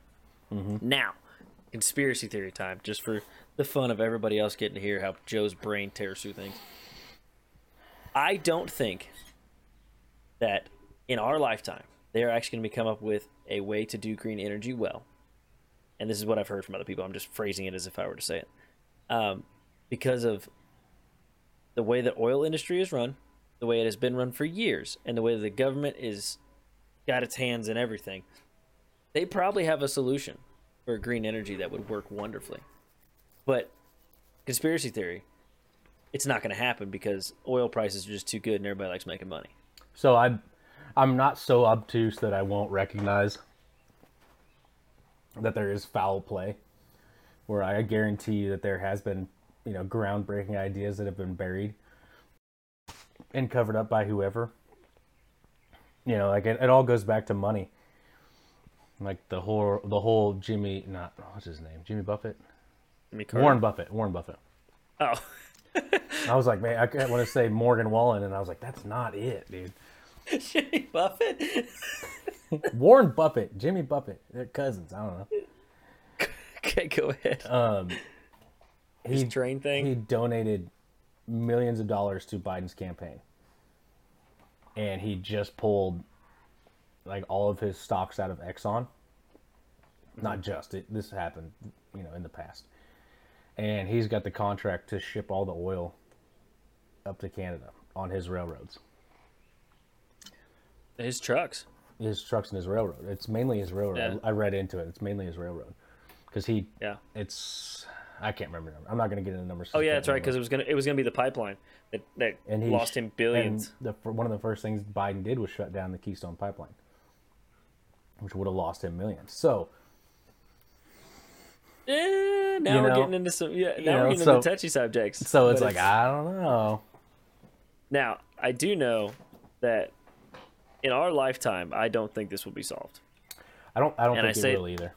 Now, conspiracy theory time, just for the fun of everybody else getting to hear how Joe's brain tears through things. I don't think that in our lifetime they are actually going to be come up with a way to do green energy well. And this is what I've heard from other people. I'm just phrasing it as if I were to say it. Um, because of the way the oil industry is run, the way it has been run for years, and the way the government is got its hands in everything, they probably have a solution for green energy that would work wonderfully. But conspiracy theory, it's not going to happen because oil prices are just too good and everybody likes making money. So I'm I'm not so obtuse that I won't recognize that there is foul play. Where I guarantee you that there has been, you know, groundbreaking ideas that have been buried and covered up by whoever. You know, like it, it all goes back to money. Like the whole the whole Jimmy not what's his name? Jimmy Buffett? Carter- Warren Buffett. Warren Buffett. Oh, I was like, man, I want to say Morgan Wallen, and I was like, that's not it, dude. Jimmy Buffett. Warren Buffett, Jimmy Buffett, they're cousins. I don't know. okay, go ahead. Um, His he train thing. he donated millions of dollars to Biden's campaign, and he just pulled like all of his stocks out of Exxon. Not just it. This happened, you know, in the past, and he's got the contract to ship all the oil up to Canada on his railroads. His trucks. his trucks and his railroad. It's mainly his railroad. Yeah. I, I read into it. It's mainly his railroad because he. Yeah. It's I can't remember the number. I'm not going to get into numbers. Oh yeah, that's right. Because it was gonna it was gonna be the pipeline that that and he lost him billions. The one of the first things Biden did was shut down the Keystone Pipeline, which would have lost him millions. So Eh, now we're know? getting into some yeah. Now know, we're getting so- into touchy subjects. So it's like I don't know. now I do know that in our lifetime, I don't think this will be solved. I don't. I don't And I think say- it will either.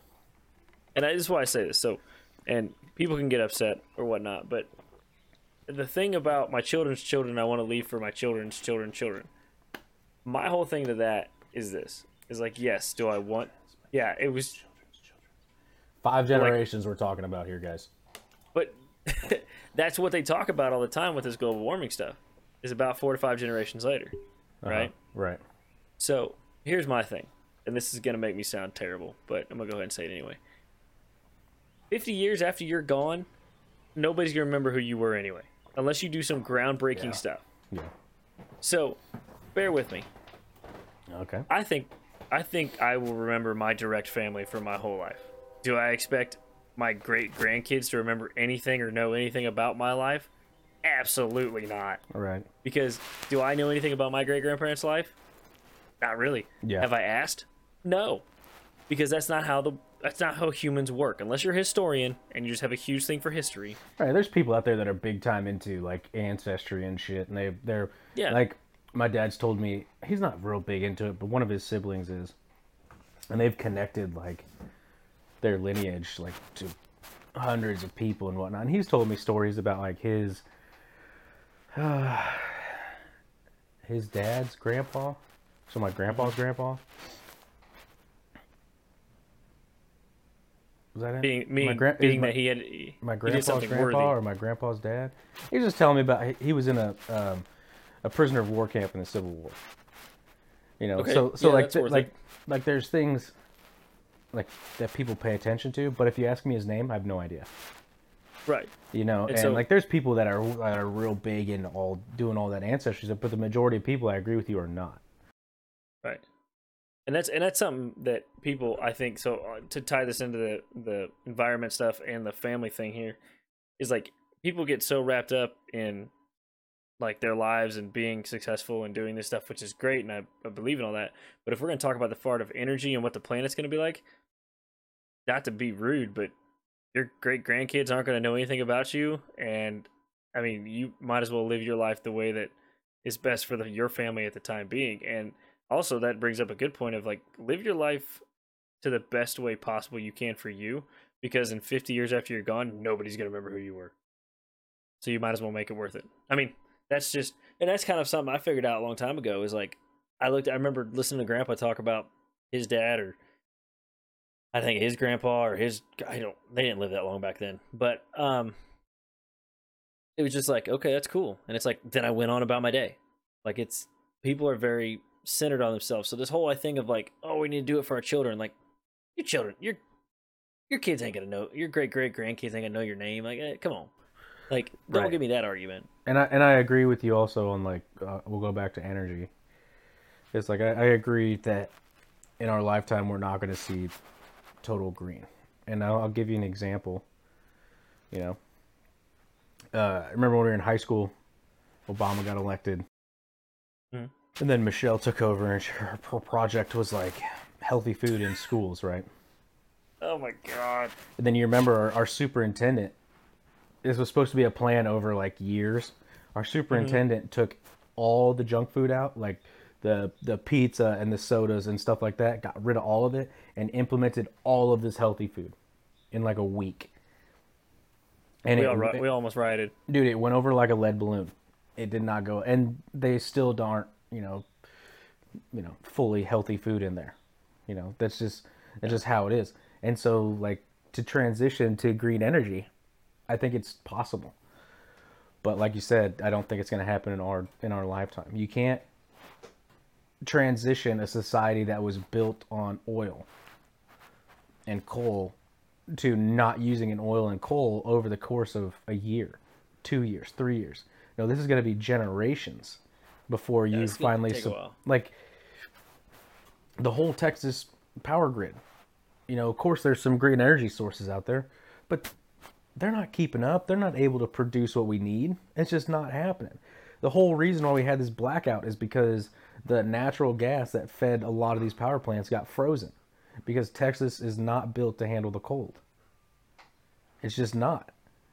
and I, this is why I say this. So, and people can get upset or whatnot, but the thing about my children's children, I want to leave for my children's children's children. My whole thing to that is this: is like, yes, do I want? Yeah, it was, Five generations we're talking about here, guys. but that's what they talk about all the time with this global warming stuff. Is about four to five generations later, Uh-huh. right? Right. So here's my thing, and this is gonna make me sound terrible, but I'm gonna go ahead and say it anyway. Fifty years after you're gone, nobody's gonna remember who you were anyway, unless you do some groundbreaking Yeah. stuff. Yeah. So, bear with me. Okay. I think, I think I will remember my direct family for my whole life. Do I expect my great grandkids to remember anything or know anything about my life? Absolutely not. All right. Because do I know anything about my great grandparents' life? Not really. Yeah. Have I asked? No. Because that's not how the that's not how humans work. Unless you're a historian and you just have a huge thing for history. Right. There's people out there that are big time into like ancestry and shit, and they they're Yeah. like my dad's told me he's not real big into it, but one of his siblings is, and they've connected like their lineage like to hundreds of people and whatnot. And he's told me stories about like his his dad's grandpa, so my grandpa's grandpa. Was that it? Being me My gran- being my- that he had my grandpa's grandpa worthy. or my grandpa's dad. He was just telling me about he was in a um, a prisoner of war camp in the Civil War. You know, Okay, so so yeah, like th- like it. like there's things like that people pay attention to, but if you ask me his name, I have no idea. Right. You know, and, so- like there's people that are that are real big in all doing all that ancestry stuff, but the majority of people, I agree with you, are not. Right. And that's and that's something that people I think so uh, to tie this into the the environment stuff and the family thing here is like people get so wrapped up in like their lives and being successful and doing this stuff which is great and I, I believe in all that but if we're going to talk about the part of energy and what the planet's going to be like not to be rude but your great grandkids aren't going to know anything about you and I mean you might as well live your life the way that is best for the, your family at the time being and also that brings up a good point of like live your life to the best way possible you can for you because in 50 years after you're gone nobody's going to remember who you were. So you might as well make it worth it. I mean that's just and that's kind of something i figured out a long time ago is like i looked i remember listening to grandpa talk about his dad or i think his grandpa or his i don't they didn't live that long back then but um it was just like okay that's cool. And it's like then i went on about my day. Like it's people are very centered on themselves. So this whole thing of like, oh, we need to do it for our children. Like, your children, your your kids ain't gonna know. Your great great grandkids ain't gonna know your name. Like, eh, come on. Like, don't Right. give me that argument. and I and I agree with you also on like uh, we'll go back to energy. It's like I, I agree that in our lifetime we're not to see total green, and I'll, I'll give you an example. You know, uh, I remember when we were in high school, Obama got elected. And then Michelle took over, and her, her project was like healthy food in schools, right? Oh my god. And then you remember our, our superintendent. This was supposed to be a plan over like years. Our superintendent mm-hmm. took all the junk food out, like the the pizza and the sodas and stuff like that. Got rid of all of it and implemented all of this healthy food in like a week. And We it, all we almost rioted. dude, it went over like a lead balloon. It did not go, and they still aren't, you know, you know, fully healthy food in there. You know, that's just that's just how it is. And so, like to transition to green energy, I think it's possible. But like you said, I don't think it's going to happen in our in our lifetime. You can't transition a society that was built on oil and coal to not using an oil and coal over the course of a year, two years, three years. No, this is going to be generations before you it's finally take a while. like the whole Texas power grid. You know, of course, there's some green energy sources out there, but they're not keeping up. They're not able to produce what we need. It's just not happening. The whole reason why we had this blackout is because the natural gas that fed a lot of these power plants got frozen because Texas is not built to handle the cold. It's just not,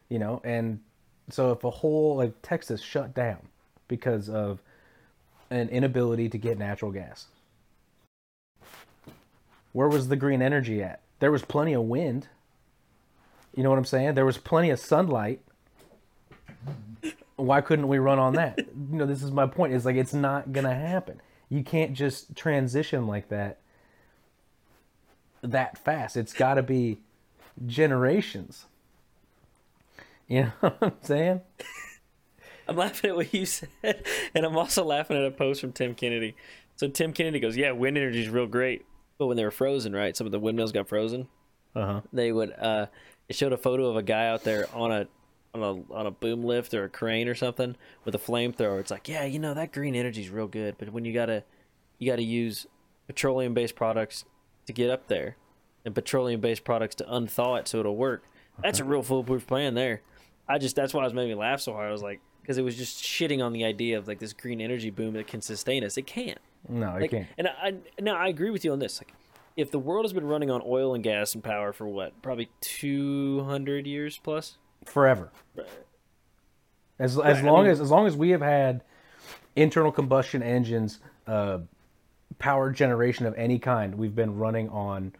you know. And so if a whole like Texas shut down because of an inability to get natural gas, where was the green energy at? There was plenty of wind. You know what I'm saying? There was plenty of sunlight. Why couldn't we run on that? You know, this is my point. Is like it's not gonna happen. You can't just transition like that that fast. It's got to be generations. You know what I'm saying? I'm laughing at what you said, and I'm also laughing at a post from Tim Kennedy. So Tim Kennedy goes, "Yeah, wind energy is real great, but when they were frozen, right? Some of the windmills got frozen. Uh huh. They would. uh It showed a photo of a guy out there on a on a on a boom lift or a crane or something with a flamethrower. It's like, yeah, you know that green energy is real good, but when you gotta you gotta use petroleum based products to get up there, and petroleum based products to unthaw it so it'll work. That's a real foolproof plan there. I just that's why it was making me laugh so hard. I was like, because it was just shitting on the idea of like this green energy boom that can sustain us. It can't. No, it Like, can't. and I now I agree with you on this. Like, if the world has been running on oil and gas and power for what, probably two hundred years plus. Forever. As as Right, I long mean- as as long as we have had internal combustion engines, uh, power generation of any kind, we've been running on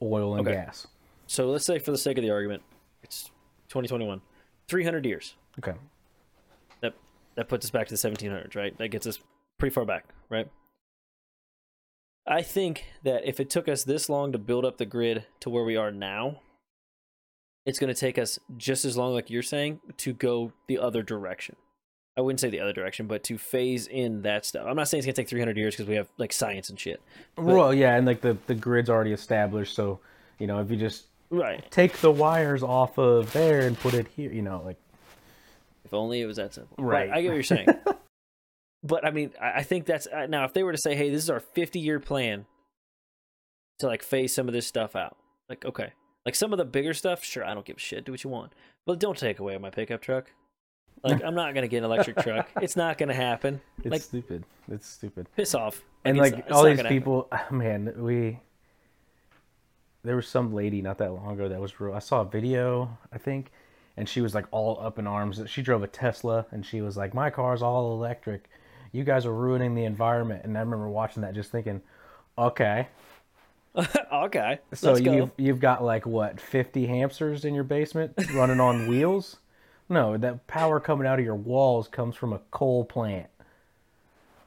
oil and Okay. gas. So let's say, for the sake of the argument, it's 2021, 300 years. Okay. That puts us back to the 1700s, right? That gets us pretty far back, right? I think that if it took us this long to build up the grid to where we are now, it's going to take us just as long, like you're saying, to go the other direction. I wouldn't say the other direction, but to phase in that stuff. I'm not saying it's going to take 300 years because we have like science and shit. well, yeah, and like the the grid's already established, so you know if you just Right. take the wires off of there and put it here, you know, like If only it was that simple. Right. I get what you're saying. but I mean, I I think that's uh, now if they were to say, "Hey, this is our 50 year plan to like phase some of this stuff out," like okay, like some of the bigger stuff, sure, I don't give a shit. Do what you want, but don't take away my pickup truck. Like I'm not gonna get an electric truck. It's not gonna happen. it's Like stupid. It's stupid. piss off. and like not- all these gonna happen. people man we there was some lady not that long ago that was real i saw a video i think and she was like all up in arms. She drove a tesla and she was like my car's all electric. You guys are ruining the environment. And i remember watching that just thinking okay. Okay, so you've you've got like what 50 hamsters in your basement running on wheels? No that power coming out of your walls comes from a coal plant.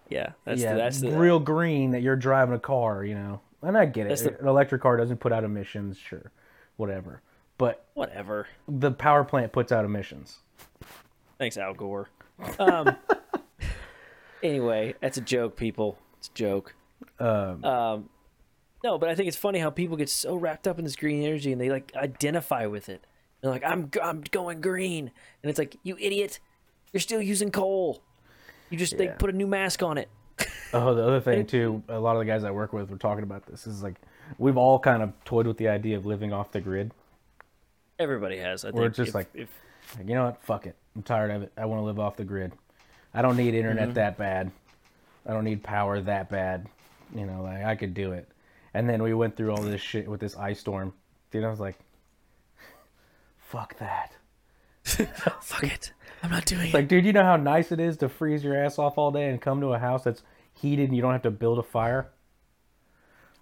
Yeah, that's yeah, the, that's the real green that you're driving a car, you know. And I get it. The- An electric car doesn't put out emissions, sure, whatever. But whatever. the power plant puts out emissions. Thanks, Al Gore. Um. anyway, that's a joke, people. It's a joke. Um, Um, no, but I think it's funny how people get so wrapped up in this green energy and they like identify with it. They're like, "I'm I'm going green," and it's like, "You idiot! You're still using coal. You just they put a new mask on it." oh, the other thing too, a lot of the guys I work with were talking about this. Is like we've all kind of toyed with the idea of living off the grid. Everybody has. I think. It's just if- like- if, Like, you know what? Fuck it. I'm tired of it. I want to live off the grid. I don't need internet mm-hmm. that bad. I don't need power that bad. You know, like I could do it. And then we went through all this shit with this ice storm. Dude, I was like, fuck that. Oh, fuck it, I'm not doing it. Like, dude, you know how nice it is to freeze your ass off all day and come to a house that's heated and you don't have to build a fire?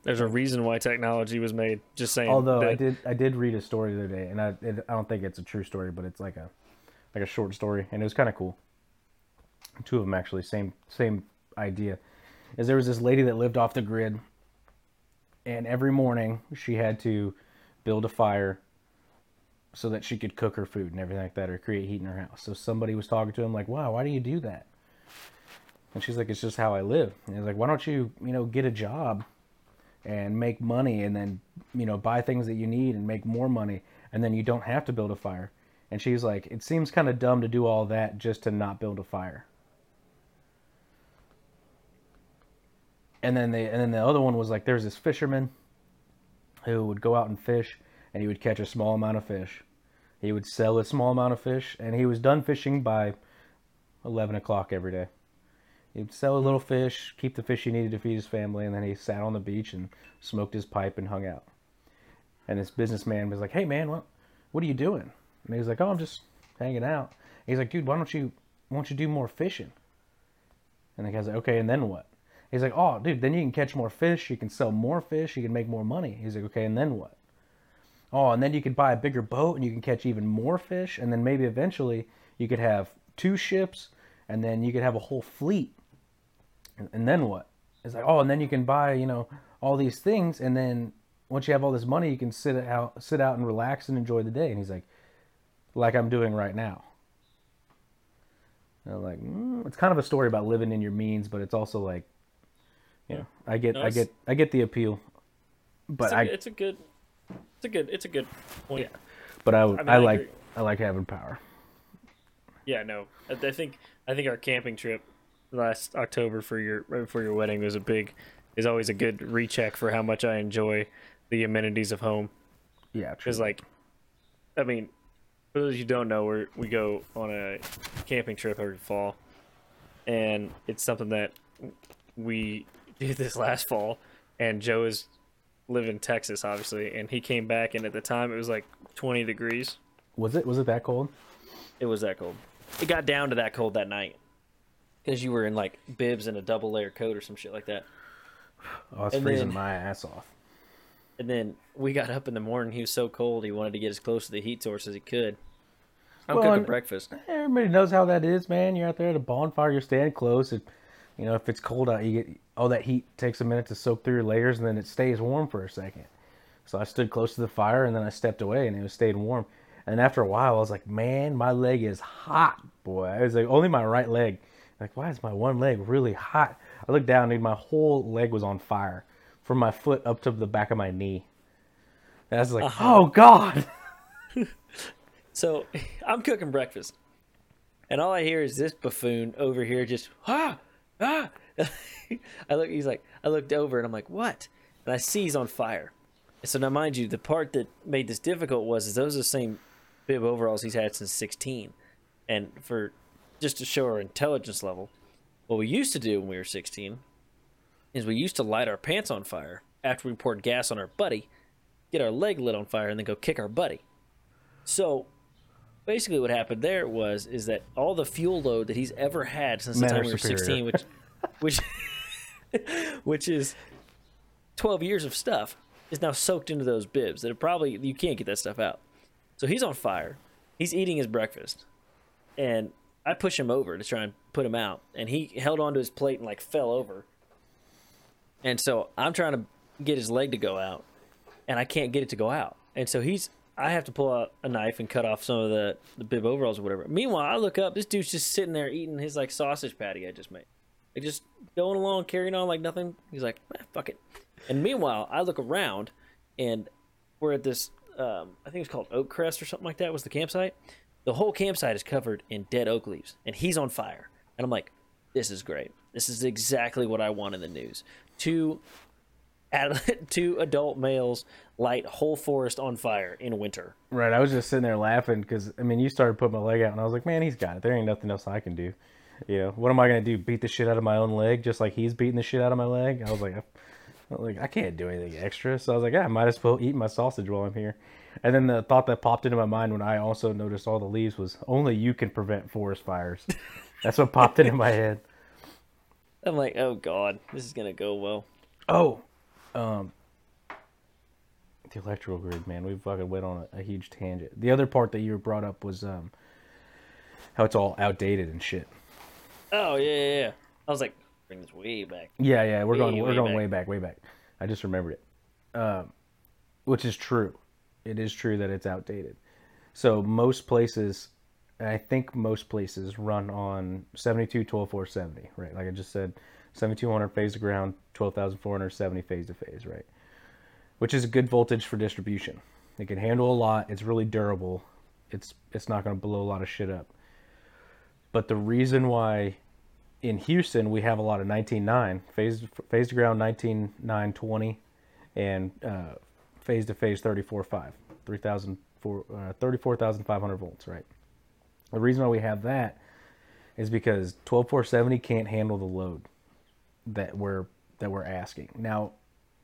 There's a reason why technology was made. Just saying. Although I did, I did read a story the other day, and I, it, I don't think it's a true story, but it's like a, like a short story, and it was kind of cool. Two of them actually, same, same idea. Is there was this lady that lived off the grid, and every morning she had to build a fire so that she could cook her food and everything like that, or create heat in her house. So somebody was talking to him like, "Wow, why do you do that?" And she's like, "It's just how I live." And he's like, "Why don't you, you know, get a job and make money and then you know buy things that you need and make more money and then you don't have to build a fire. And she's like it seems kind of dumb to do all that just to not build a fire. And then they and then the other one was like there's this fisherman who would go out and fish and he would catch a small amount of fish. He would sell a small amount of fish and he was done fishing by 11 o'clock every day He'd sell a little fish, keep the fish he needed to feed his family, and then he sat on the beach and smoked his pipe and hung out. And this businessman was like, "Hey man, well, what are you doing? And he's like, oh, I'm just hanging out. He's like, dude, why don't you why don't you do more fishing? And the guy's like, okay, and then what? He's like, oh, dude, then you can catch more fish, you can sell more fish, you can make more money. He's like, okay, and then what? Oh, and then you could buy a bigger boat and you can catch even more fish, and then maybe eventually you could have two ships, and then you could have a whole fleet. And, and then what? It's like, oh, and then you can buy, you know, all these things, and then once you have all this money, you can sit out, sit out and relax and enjoy the day. And he's like, like I'm doing right now. And I'm like, mm, it's kind of a story about living in your means, but it's also like, you know, I get, No, I get, I get the appeal, but It's a, I, it's a good, it's a good, it's a good point. Yeah. But I, I mean, I like. I like having power. Yeah, no, I think I think our camping trip last October for your right before your wedding was a big, is always a good recheck for how much I enjoy the amenities of home. Yeah, true. Because like, I mean, for those who don't know, we we go on a camping trip every fall, and it's something that we did this last fall. And Joe is live in Texas, obviously, and he came back, and at the time it was like 20 degrees. Was it, was it that cold? It was that cold. It got down to that cold that night because you were in like bibs and a double layer coat or some shit like that. Oh, it's And freezing then- my ass off. And then we got up in the morning. He was so cold. He wanted to get as close to the heat source as he could. I'm Well, cooking breakfast. Eh, everybody knows how that is, man. You're out there at a bonfire, you're standing close. And, you know, if it's cold out, you get all that heat takes a minute to soak through your layers, and then it stays warm for a second. So I stood close to the fire, and then I stepped away, and it was stayed warm. And after a while, I was like, man, my leg is hot, boy. I was like, only my right leg. Like, why is my one leg really hot? I looked down, dude, my whole leg was on fire, from my foot up to the back of my knee. And I was like, oh god. So I'm cooking breakfast, and all I hear is this buffoon over here just ah ah. I look. He's like, I looked over and I'm like, what? And I see he's on fire. So now, mind you, the part that made this difficult was is those are the same bib overalls he's had since 16, and for just to show our intelligence level, what we used to do when we were 16 is we used to light our pants on fire after we poured gas on our buddy, get our leg lit on fire, and then go kick our buddy. So basically what happened there was is that all the fuel load that he's ever had since the time we were superior. 16 which which which is 12 years of stuff is now soaked into those bibs that probably you can't get that stuff out so he's on fire he's eating his breakfast and i push him over to try and put him out and he held onto his plate and like fell over and so i'm trying to get his leg to go out and I can't get it to go out. And so he's I have to pull out a knife and cut off some of the, the bib overalls or whatever. Meanwhile, I look up, this dude's just sitting there eating his like sausage patty I just made. Like just going along, carrying on like nothing. He's like, eh, fuck it. And meanwhile, I look around and we're at this um, I think it's called Oak Crest or something like that was the campsite. The whole campsite is covered in dead oak leaves and he's on fire. And I'm like, this is great. This is exactly what I want in the news. Two two adult males light whole forest on fire in winter. Right, I was just sitting there laughing because I mean, you started putting my leg out, and I was like, man, he's got it. There ain't nothing else I can do. You know, what am I gonna do? Beat the shit out of my own leg, just like he's beating the shit out of my leg? I was like, I, like I can't do anything extra. So I was like, yeah, I might as well eat my sausage while I'm here. And then the thought that popped into my mind when I also noticed all the leaves was only you can prevent forest fires. That's what popped into my head. I'm like, oh god, this is gonna go well. Oh, um, the electrical grid, man. We fucking went on a, a huge tangent. The other part that you brought up was um, how it's all outdated and shit. Oh yeah, yeah, yeah. I was like, bring this way back. Yeah, yeah, we're going, we're way going back. way back, way back. I just remembered it, um, which is true. It is true that it's outdated. So most places, I think most places run on 72, 12, 470, right? Like I just said, 7200 phase to ground, 12,470 phase to phase, right? Which is a good voltage for distribution. It can handle a lot. It's really durable. It's it's not going to blow a lot of shit up. But the reason why in Houston we have a lot of 19.9 phase phase to ground 19.9 20 and uh, phase to phase 34.5 3000 uh, 34,500 volts right the reason why we have that is because 12470 can't handle the load that we're that we're asking now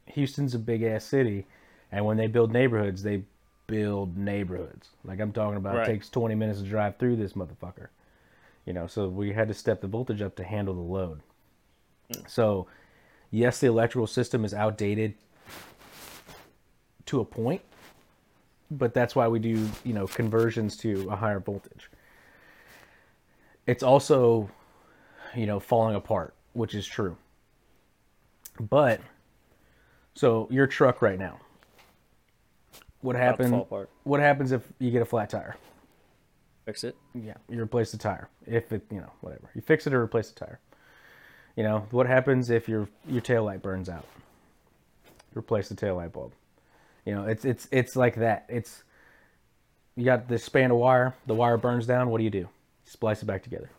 Houston's a big ass city and when they build neighborhoods they build neighborhoods. Like I'm talking about, Right. it takes 20 minutes to drive through this motherfucker. You know, so we had to step the voltage up to handle the load. So, yes, the electrical system is outdated to a point, but that's why we do, you know, conversions to a higher voltage. It's also, you know, falling apart, which is true. But so your truck right now. What happens? What happens if you get a flat tire? Fix it. Yeah, you replace the tire. If it, you know, whatever. You fix it or replace the tire. You know, what happens if your your tail light burns out? Replace the tail light bulb. You know, it's it's it's like that. It's you got this span of wire, the wire burns down, what do you do? You splice it back together.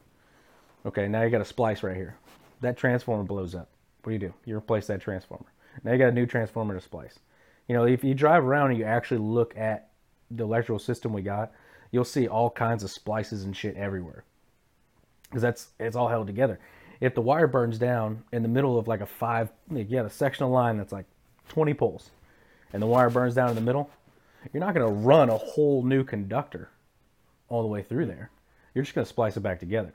Okay, now you got a splice right here. That transformer blows up. What do you do? You replace that transformer. Now you got a new transformer to splice. You know, if you drive around and you actually look at the electrical system we got, you'll see all kinds of splices and shit everywhere. Because that's it's all held together. If the wire burns down in the middle of like a five, you got a sectional line that's like 20 poles, and the wire burns down in the middle, you're not going to run a whole new conductor all the way through there. You're just going to splice it back together.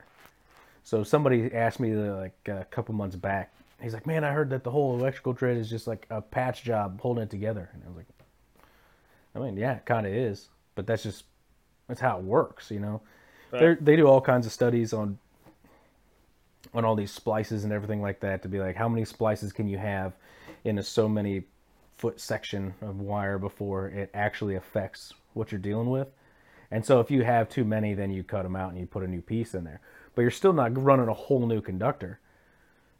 So somebody asked me uh, like a couple months back. He's like, "Man, I heard that the whole electrical grid is just like a patch job holding it together." And I was like, "I mean, yeah, it kind of is, but that's just that's how it works, you know." Right. They they do all kinds of studies on on all these splices and everything like that to be like, how many splices can you have in a so many foot section of wire before it actually affects what you're dealing with? And so if you have too many, then you cut them out and you put a new piece in there. But you're still not running a whole new conductor.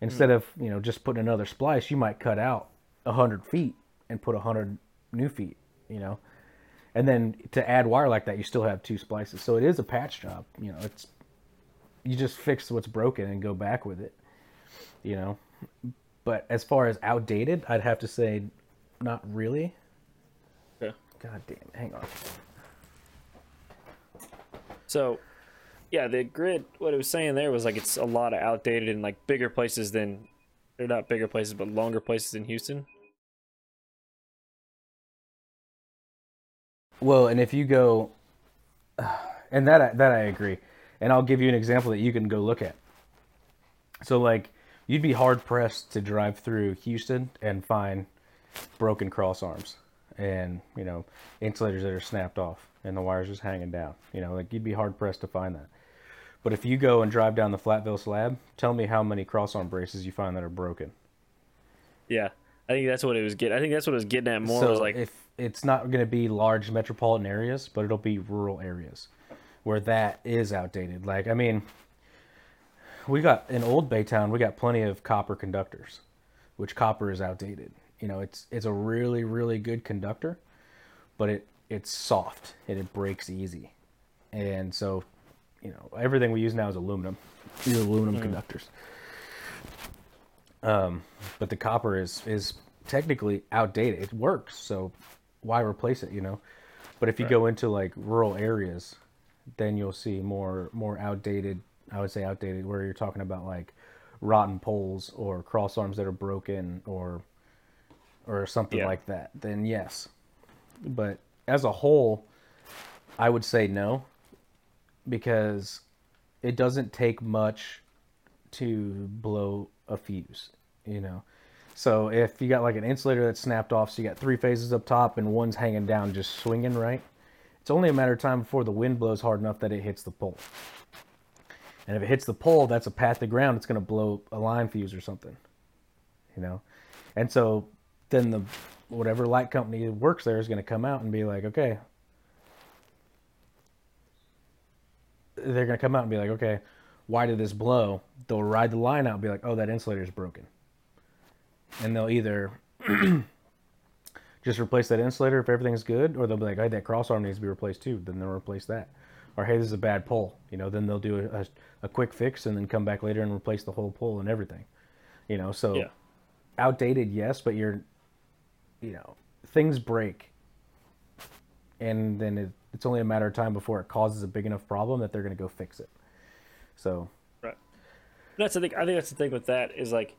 Instead of you know just putting another splice, you might cut out a hundred feet and put a hundred new feet. You know, and then to add wire like that, you still have two splices. So it is a patch job. You know, it's you just fix what's broken and go back with it. You know, but as far as outdated, I'd have to say, not really. Okay. God damn, hang on. So, yeah, the grid. What it was saying there was like it's a lot of outdated in like bigger places than they're not bigger places, but longer places in Houston. Well, and if you go, and that I- that I agree, and I'll give you an example that you can go look at. So like, you'd be hard pressed to drive through Houston and find broken cross arms, and you know insulators that are snapped off and the wires just hanging down. You know, like you'd be hard pressed to find that. But if you go and drive down the Flatville slab, tell me how many cross arm braces you find that are broken. Yeah, I think that's what it was getting. I think that's what it was getting at more. so was like, if it's not going to be large metropolitan areas, but it'll be rural areas where that is outdated. Like, I mean, we got in Old Baytown, we got plenty of copper conductors, which copper is outdated. You know, it's it's a really really good conductor, but it it's soft and it breaks easy, and so you know everything we use now is aluminum, these are aluminum conductors. Um, but the copper is is technically outdated. It works, so why replace it? You know. But if you go into like rural areas, then you'll see more more outdated. I would say outdated, where you're talking about like rotten poles or cross arms that are broken or or something Yeah. like that. Then yes, but as a whole, I would say no, because it doesn't take much to blow a fuse, you know. So if you got like an insulator that's snapped off, so you got three phases up top and one's hanging down, just swinging right, it's only a matter of time before the wind blows hard enough that it hits the pole. And if it hits the pole, that's a path to ground. It's going to blow a line fuse or something, you know. And so then the whatever light company works there is going to come out and be like, okay. They're going to come out and be like, okay, why did this blow? They'll ride the line out and be like, oh, that insulator is broken. And they'll either just replace that insulator if everything's good, or they'll be like, hey, that cross arm needs to be replaced too. Then they'll replace that. Or hey, this is a bad pole. You know, then they'll do a, a, a quick fix and then come back later and replace the whole pole and everything. You know, so yeah, outdated, yes, but you're, you know, things break, and then it, it's only a matter of time before it causes a big enough problem that they're going to go fix it. So right. That's the thing. I think that's the thing with that is like,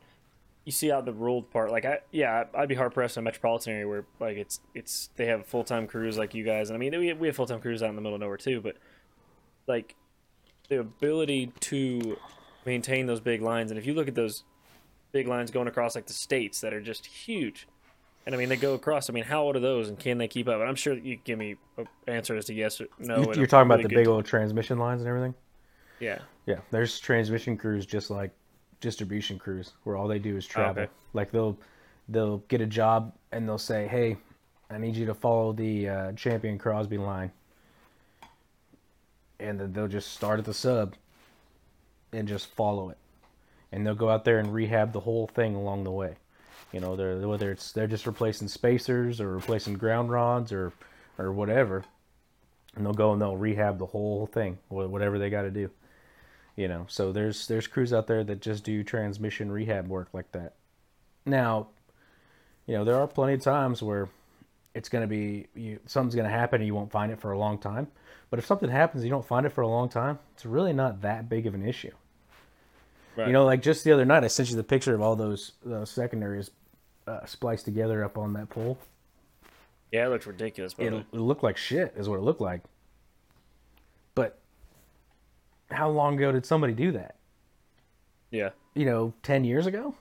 you see out the ruled part. Like I, yeah, I'd be hard pressed in a metropolitan area where like it's it's they have full time crews like you guys, and I mean we we have full time crews out in the middle of nowhere too, but like the ability to maintain those big lines, and if you look at those big lines going across like the states that are just huge. And I mean, they go across. I mean, how old are those, and can they keep up? And I'm sure you can give me an answer as to yes or no. You- You're talking about the big old transmission lines and everything. Yeah. Yeah, there's transmission crews just like distribution crews where all they do is travel. okay. Like they'll they'll get a job and they'll say, "Hey, I need you to follow the uh, Champion Crosby line," and then they'll just start at the sub and just follow it, and they'll go out there and rehab the whole thing along the way. You know, they're whether it's they're just replacing spacers or replacing ground rods or or whatever, and they'll go and they'll rehab the whole thing, wha- whatever they got to do you know. So there's there's crews out there that just do transmission rehab work like that. Now you know there are plenty of times where it's going to be you, something's going to happen and you won't find it for a long time. But if something happens and you don't find it for a long time it's really not that big of an issue Right. you know like just the other night i sent you the picture of all those those secondaries uh, spliced together up on that pole Yeah, it looks ridiculous. But it, it looked like shit is what it looked like but how long ago did somebody do that yeah. you know 10 years ago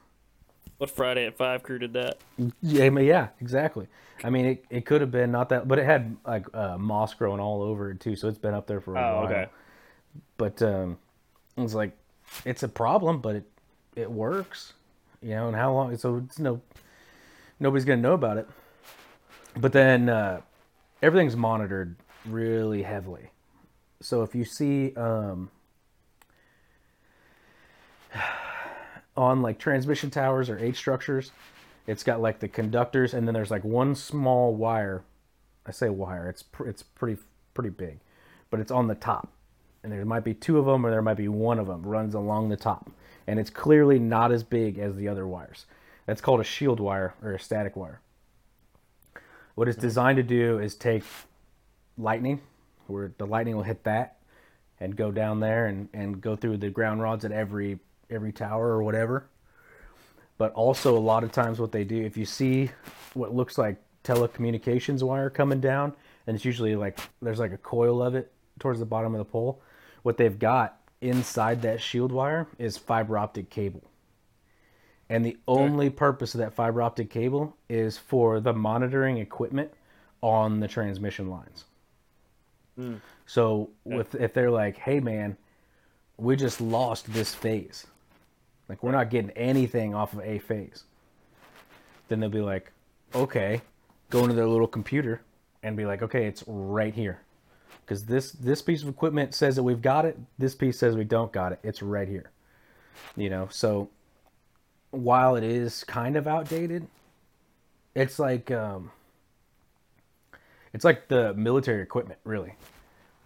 What Friday at five crew did that? Yeah, I mean, yeah, exactly. I mean, it, it could have been not that, but it had like uh, moss growing all over it too, so it's been up there for a Oh, while. okay. But um, it was like, it's a problem, but it it works, you know. And how long? So it's no, nobody's gonna know about it. But then uh, everything's monitored really heavily. So if you see um, on like transmission towers or H structures, it's got like the conductors, and then there's like one small wire. I say wire. It's pr- it's pretty pretty big, but it's on the top, and there might be two of them, or there might be one of them runs along the top, and it's clearly not as big as the other wires. That's called a shield wire or a static wire. What it's designed to do is take lightning, where the lightning will hit that, and go down there and, and go through the ground rods at every every tower or whatever. But also a lot of times what they do, if you see what looks like telecommunications wire coming down, and it's usually like there's like a coil of it towards the bottom of the pole, what they've got inside that shield wire is fiber optic cable. And the only purpose of that fiber optic cable is for the monitoring equipment on the transmission lines. Hmm. So with if they're like, "Hey man, we just lost this phase. Like we're not getting anything off of a phase." Then they'll be like, "Okay, go into their little computer and be like, "Okay, it's right here." Cuz this this piece of equipment says that we've got it, this piece says we don't got it. It's right here. You know, so while it is kind of outdated, it's like um it's like the military equipment, really.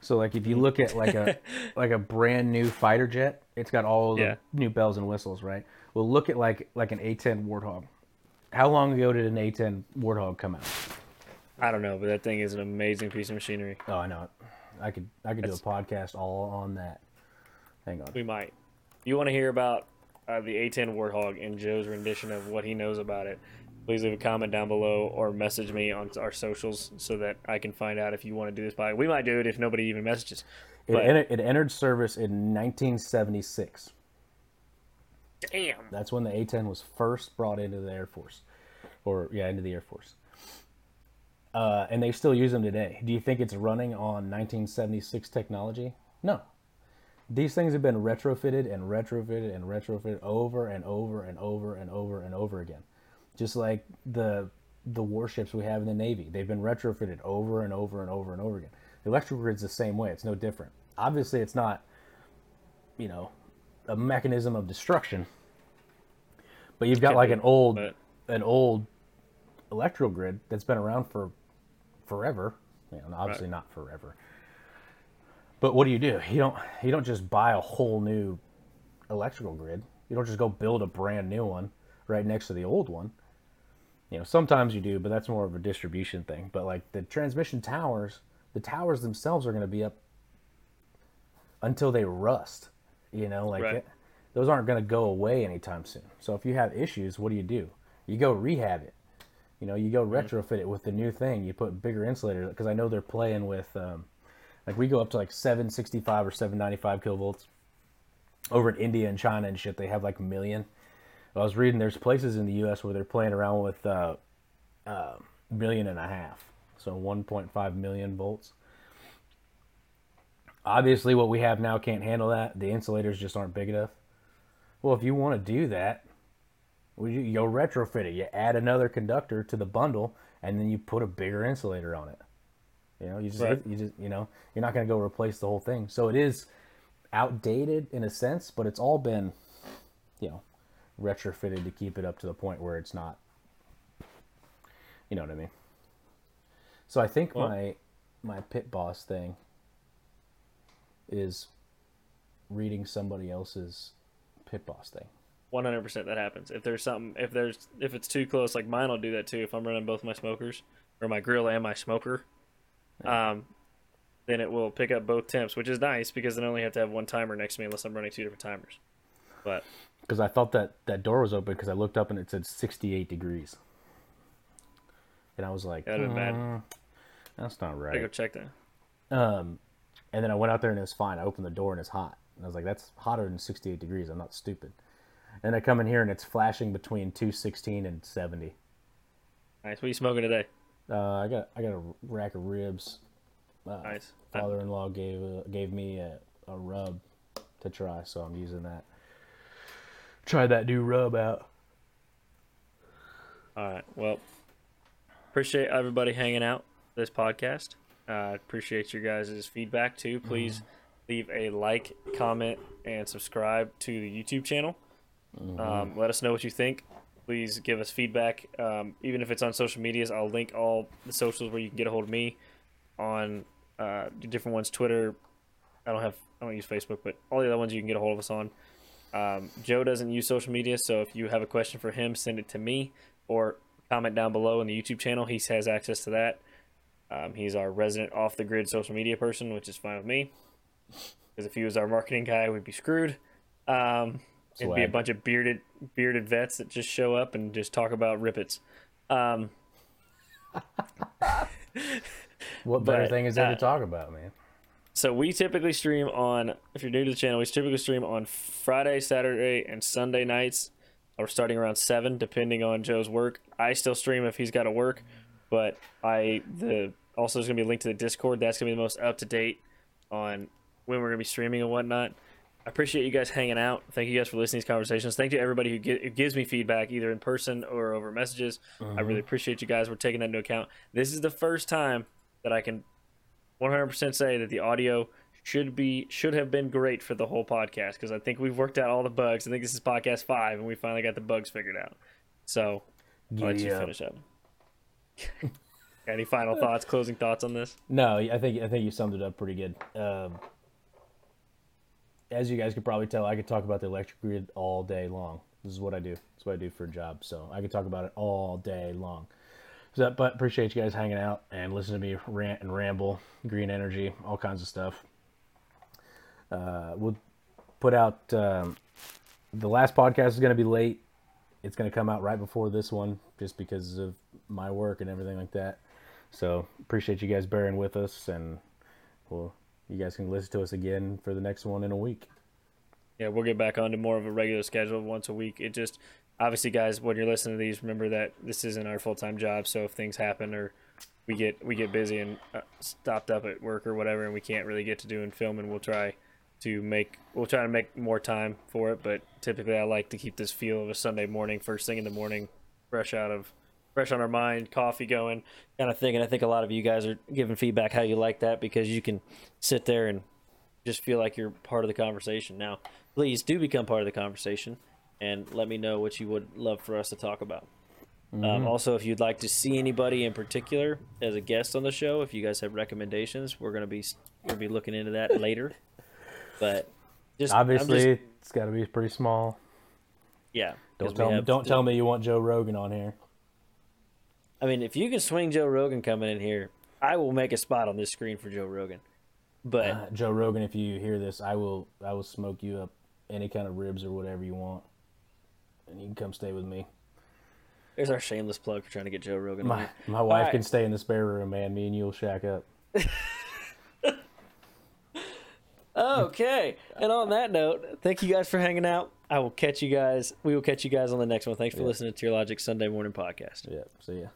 So like if you look at like a like a brand new fighter jet, it's got all the Yeah. new bells and whistles, right? Well, look at like like an A10 Warthog. How long ago did an A10 Warthog come out? I don't know, but that thing is an amazing piece of machinery. Oh, I know it. I could I could do a podcast all on that. Hang on. We might. You want to hear about uh, the A10 Warthog and Joe's rendition of what he knows about it? Please leave a comment down below or message me on our socials so that I can find out if you want to do this by. We might do it if nobody even messages. It, But- enter, it entered service in 1976. Damn. That's when the A10 was first brought into the Air Force, or yeah, into the Air Force. Uh, and they still use them today. Do you think it's running on 1976 technology? No. These things have been retrofitted and retrofitted and retrofitted over and over and over and over and over again. Just like the the warships we have in the Navy, they've been retrofitted over and over and over and over again. The electrical grid's the same way. It's no different. Obviously, it's not, you know, a mechanism of destruction. But you've got like an old an old electrical grid that's been around for forever. You know, obviously not forever. But what do you do? You don't you don't just buy a whole new electrical grid. You don't just go build a brand new one right next to the old one. You know, sometimes you do, but that's more of a distribution thing. But like the transmission towers, the towers themselves are going to be up until they rust. You know, like Right. it, those aren't going to go away anytime soon. So if you have issues, what do you do? You go rehab it. You know, you go retrofit it with the new thing. You put bigger insulators because I know they're playing with, um, like we go up to like 765 or 795 kilovolts. Over in India and China and shit, they have like a million. I was reading there's places in the U.S. where they're playing around with uh, uh, million and a half, so 1.5 million volts. Obviously, what we have now can't handle that. The insulators just aren't big enough. Well, if you want to do that, you'll retrofit it. You add another conductor to the bundle, and then you put a bigger insulator on it. You know, you just Right. you just you know you're not going to go replace the whole thing. So it is outdated in a sense, but it's all been, you know, retrofitted to keep it up to the point where it's not. You know what I mean? So I think Well- my my pit boss thing is reading somebody else's pit boss thing. One hundred percent that happens. If there's something, if there's, if it's too close, like mine will do that too. If I'm running both my smokers or my grill and my smoker, um, then it will pick up both temps, which is nice because then I only have to have one timer next to me unless I'm running two different timers. But Because I thought that that door was open because I looked up and it said 68 degrees. And I was like, have been bad. "Mm, that's not right. I go check that. Um, and then I went out there and it was fine. I opened the door and it's hot. And I was like, that's hotter than 68 degrees. I'm not stupid. And I come in here and it's flashing between 216 and 70. Nice. What are you smoking today? Uh, I got I got a rack of ribs. Uh, Nice. Father-in-law gave uh, gave me a, a rub to try, so I'm using that. Try that new rub out. All right. Well, appreciate everybody hanging out this podcast. Uh, appreciate your guys' feedback too. Please leave a like, comment, and subscribe to the YouTube channel. Um, let us know what you think. Please give us feedback, um, even if it's on social medias. I'll link all the socials where you can get a hold of me on uh, different ones. Twitter. I don't have. I don't use Facebook, but all the other ones you can get a hold of us on. Um, Joe doesn't use social media, so if you have a question for him, send it to me or comment down below in the YouTube channel. He has access to that. Um, he's our resident off the grid social media person, which is fine with me. Because if he was our marketing guy, we'd be screwed. Um, it'd be a bunch of bearded bearded vets that just show up and just talk about rippets. Um, What better But, thing is there uh, to talk about, man? So we typically stream on. If you're new to the channel, we typically stream on Friday, Saturday, and Sunday nights. We're starting around seven, depending on Joe's work. I still stream if he's got to work, but I the also there's gonna be a link to the Discord. That's gonna be the most up to date on when we're gonna be streaming and whatnot. I appreciate you guys hanging out. Thank you guys for listening to these conversations. Thank you to everybody who, get, who gives me feedback either in person or over messages. I really appreciate you guys. We're taking that into account. This is the first time that I can 100% say that the audio should be should have been great for the whole podcast because I think we've worked out all the bugs. I think this is podcast five, and we finally got the bugs figured out. So I'll let Giddy you finish up. Any final thoughts, closing thoughts on this? No, I think I think you summed it up pretty good. Um, as you guys could probably tell, I could talk about the electric grid all day long. This is what I do. That's what I do for a job. So I could talk about it all day long. So, but appreciate you guys hanging out and listening to me rant and ramble, green energy, all kinds of stuff. Uh, we'll put out um, the last podcast is going to be late. It's going to come out right before this one, just because of my work and everything like that. So appreciate you guys bearing with us, and well, you guys can listen to us again for the next one in a week. Yeah, we'll get back onto more of a regular schedule once a week. It just obviously, guys, when you're listening to these, remember that this isn't our full time job. So if things happen or we get we get busy and uh, stopped up at work or whatever, and we can't really get to doing filming, we'll try to make we'll try to make more time for it. But typically, I like to keep this feel of a Sunday morning, first thing in the morning, fresh out of fresh on our mind, coffee going, kind of thing. And I think a lot of you guys are giving feedback how you like that because you can sit there and just feel like you're part of the conversation. Now, please do become part of the conversation and let me know what you would love for us to talk about. Um, also, if you'd like to see anybody in particular as a guest on the show, if you guys have recommendations, we're gonna be we'll be looking into that later. But just Obviously, just- it's got to be pretty small. Yeah. Don't tell me. Don't tell me you want Joe Rogan on here. I mean, if you can swing Joe Rogan coming in here, I will make a spot on this screen for Joe Rogan. But Uh, Joe Rogan, if you hear this, I will. I will smoke you up any kind of ribs or whatever you want, and you can come stay with me. There's our shameless plug for trying to get Joe Rogan. My my wife right. can stay in the spare room, man. Me and you'll shack up. Okay. And on that note, thank you guys for hanging out. I will catch you guys. We will catch you guys on the next one. Thanks for listening to your Logic Sunday morning podcast. Yeah. See ya.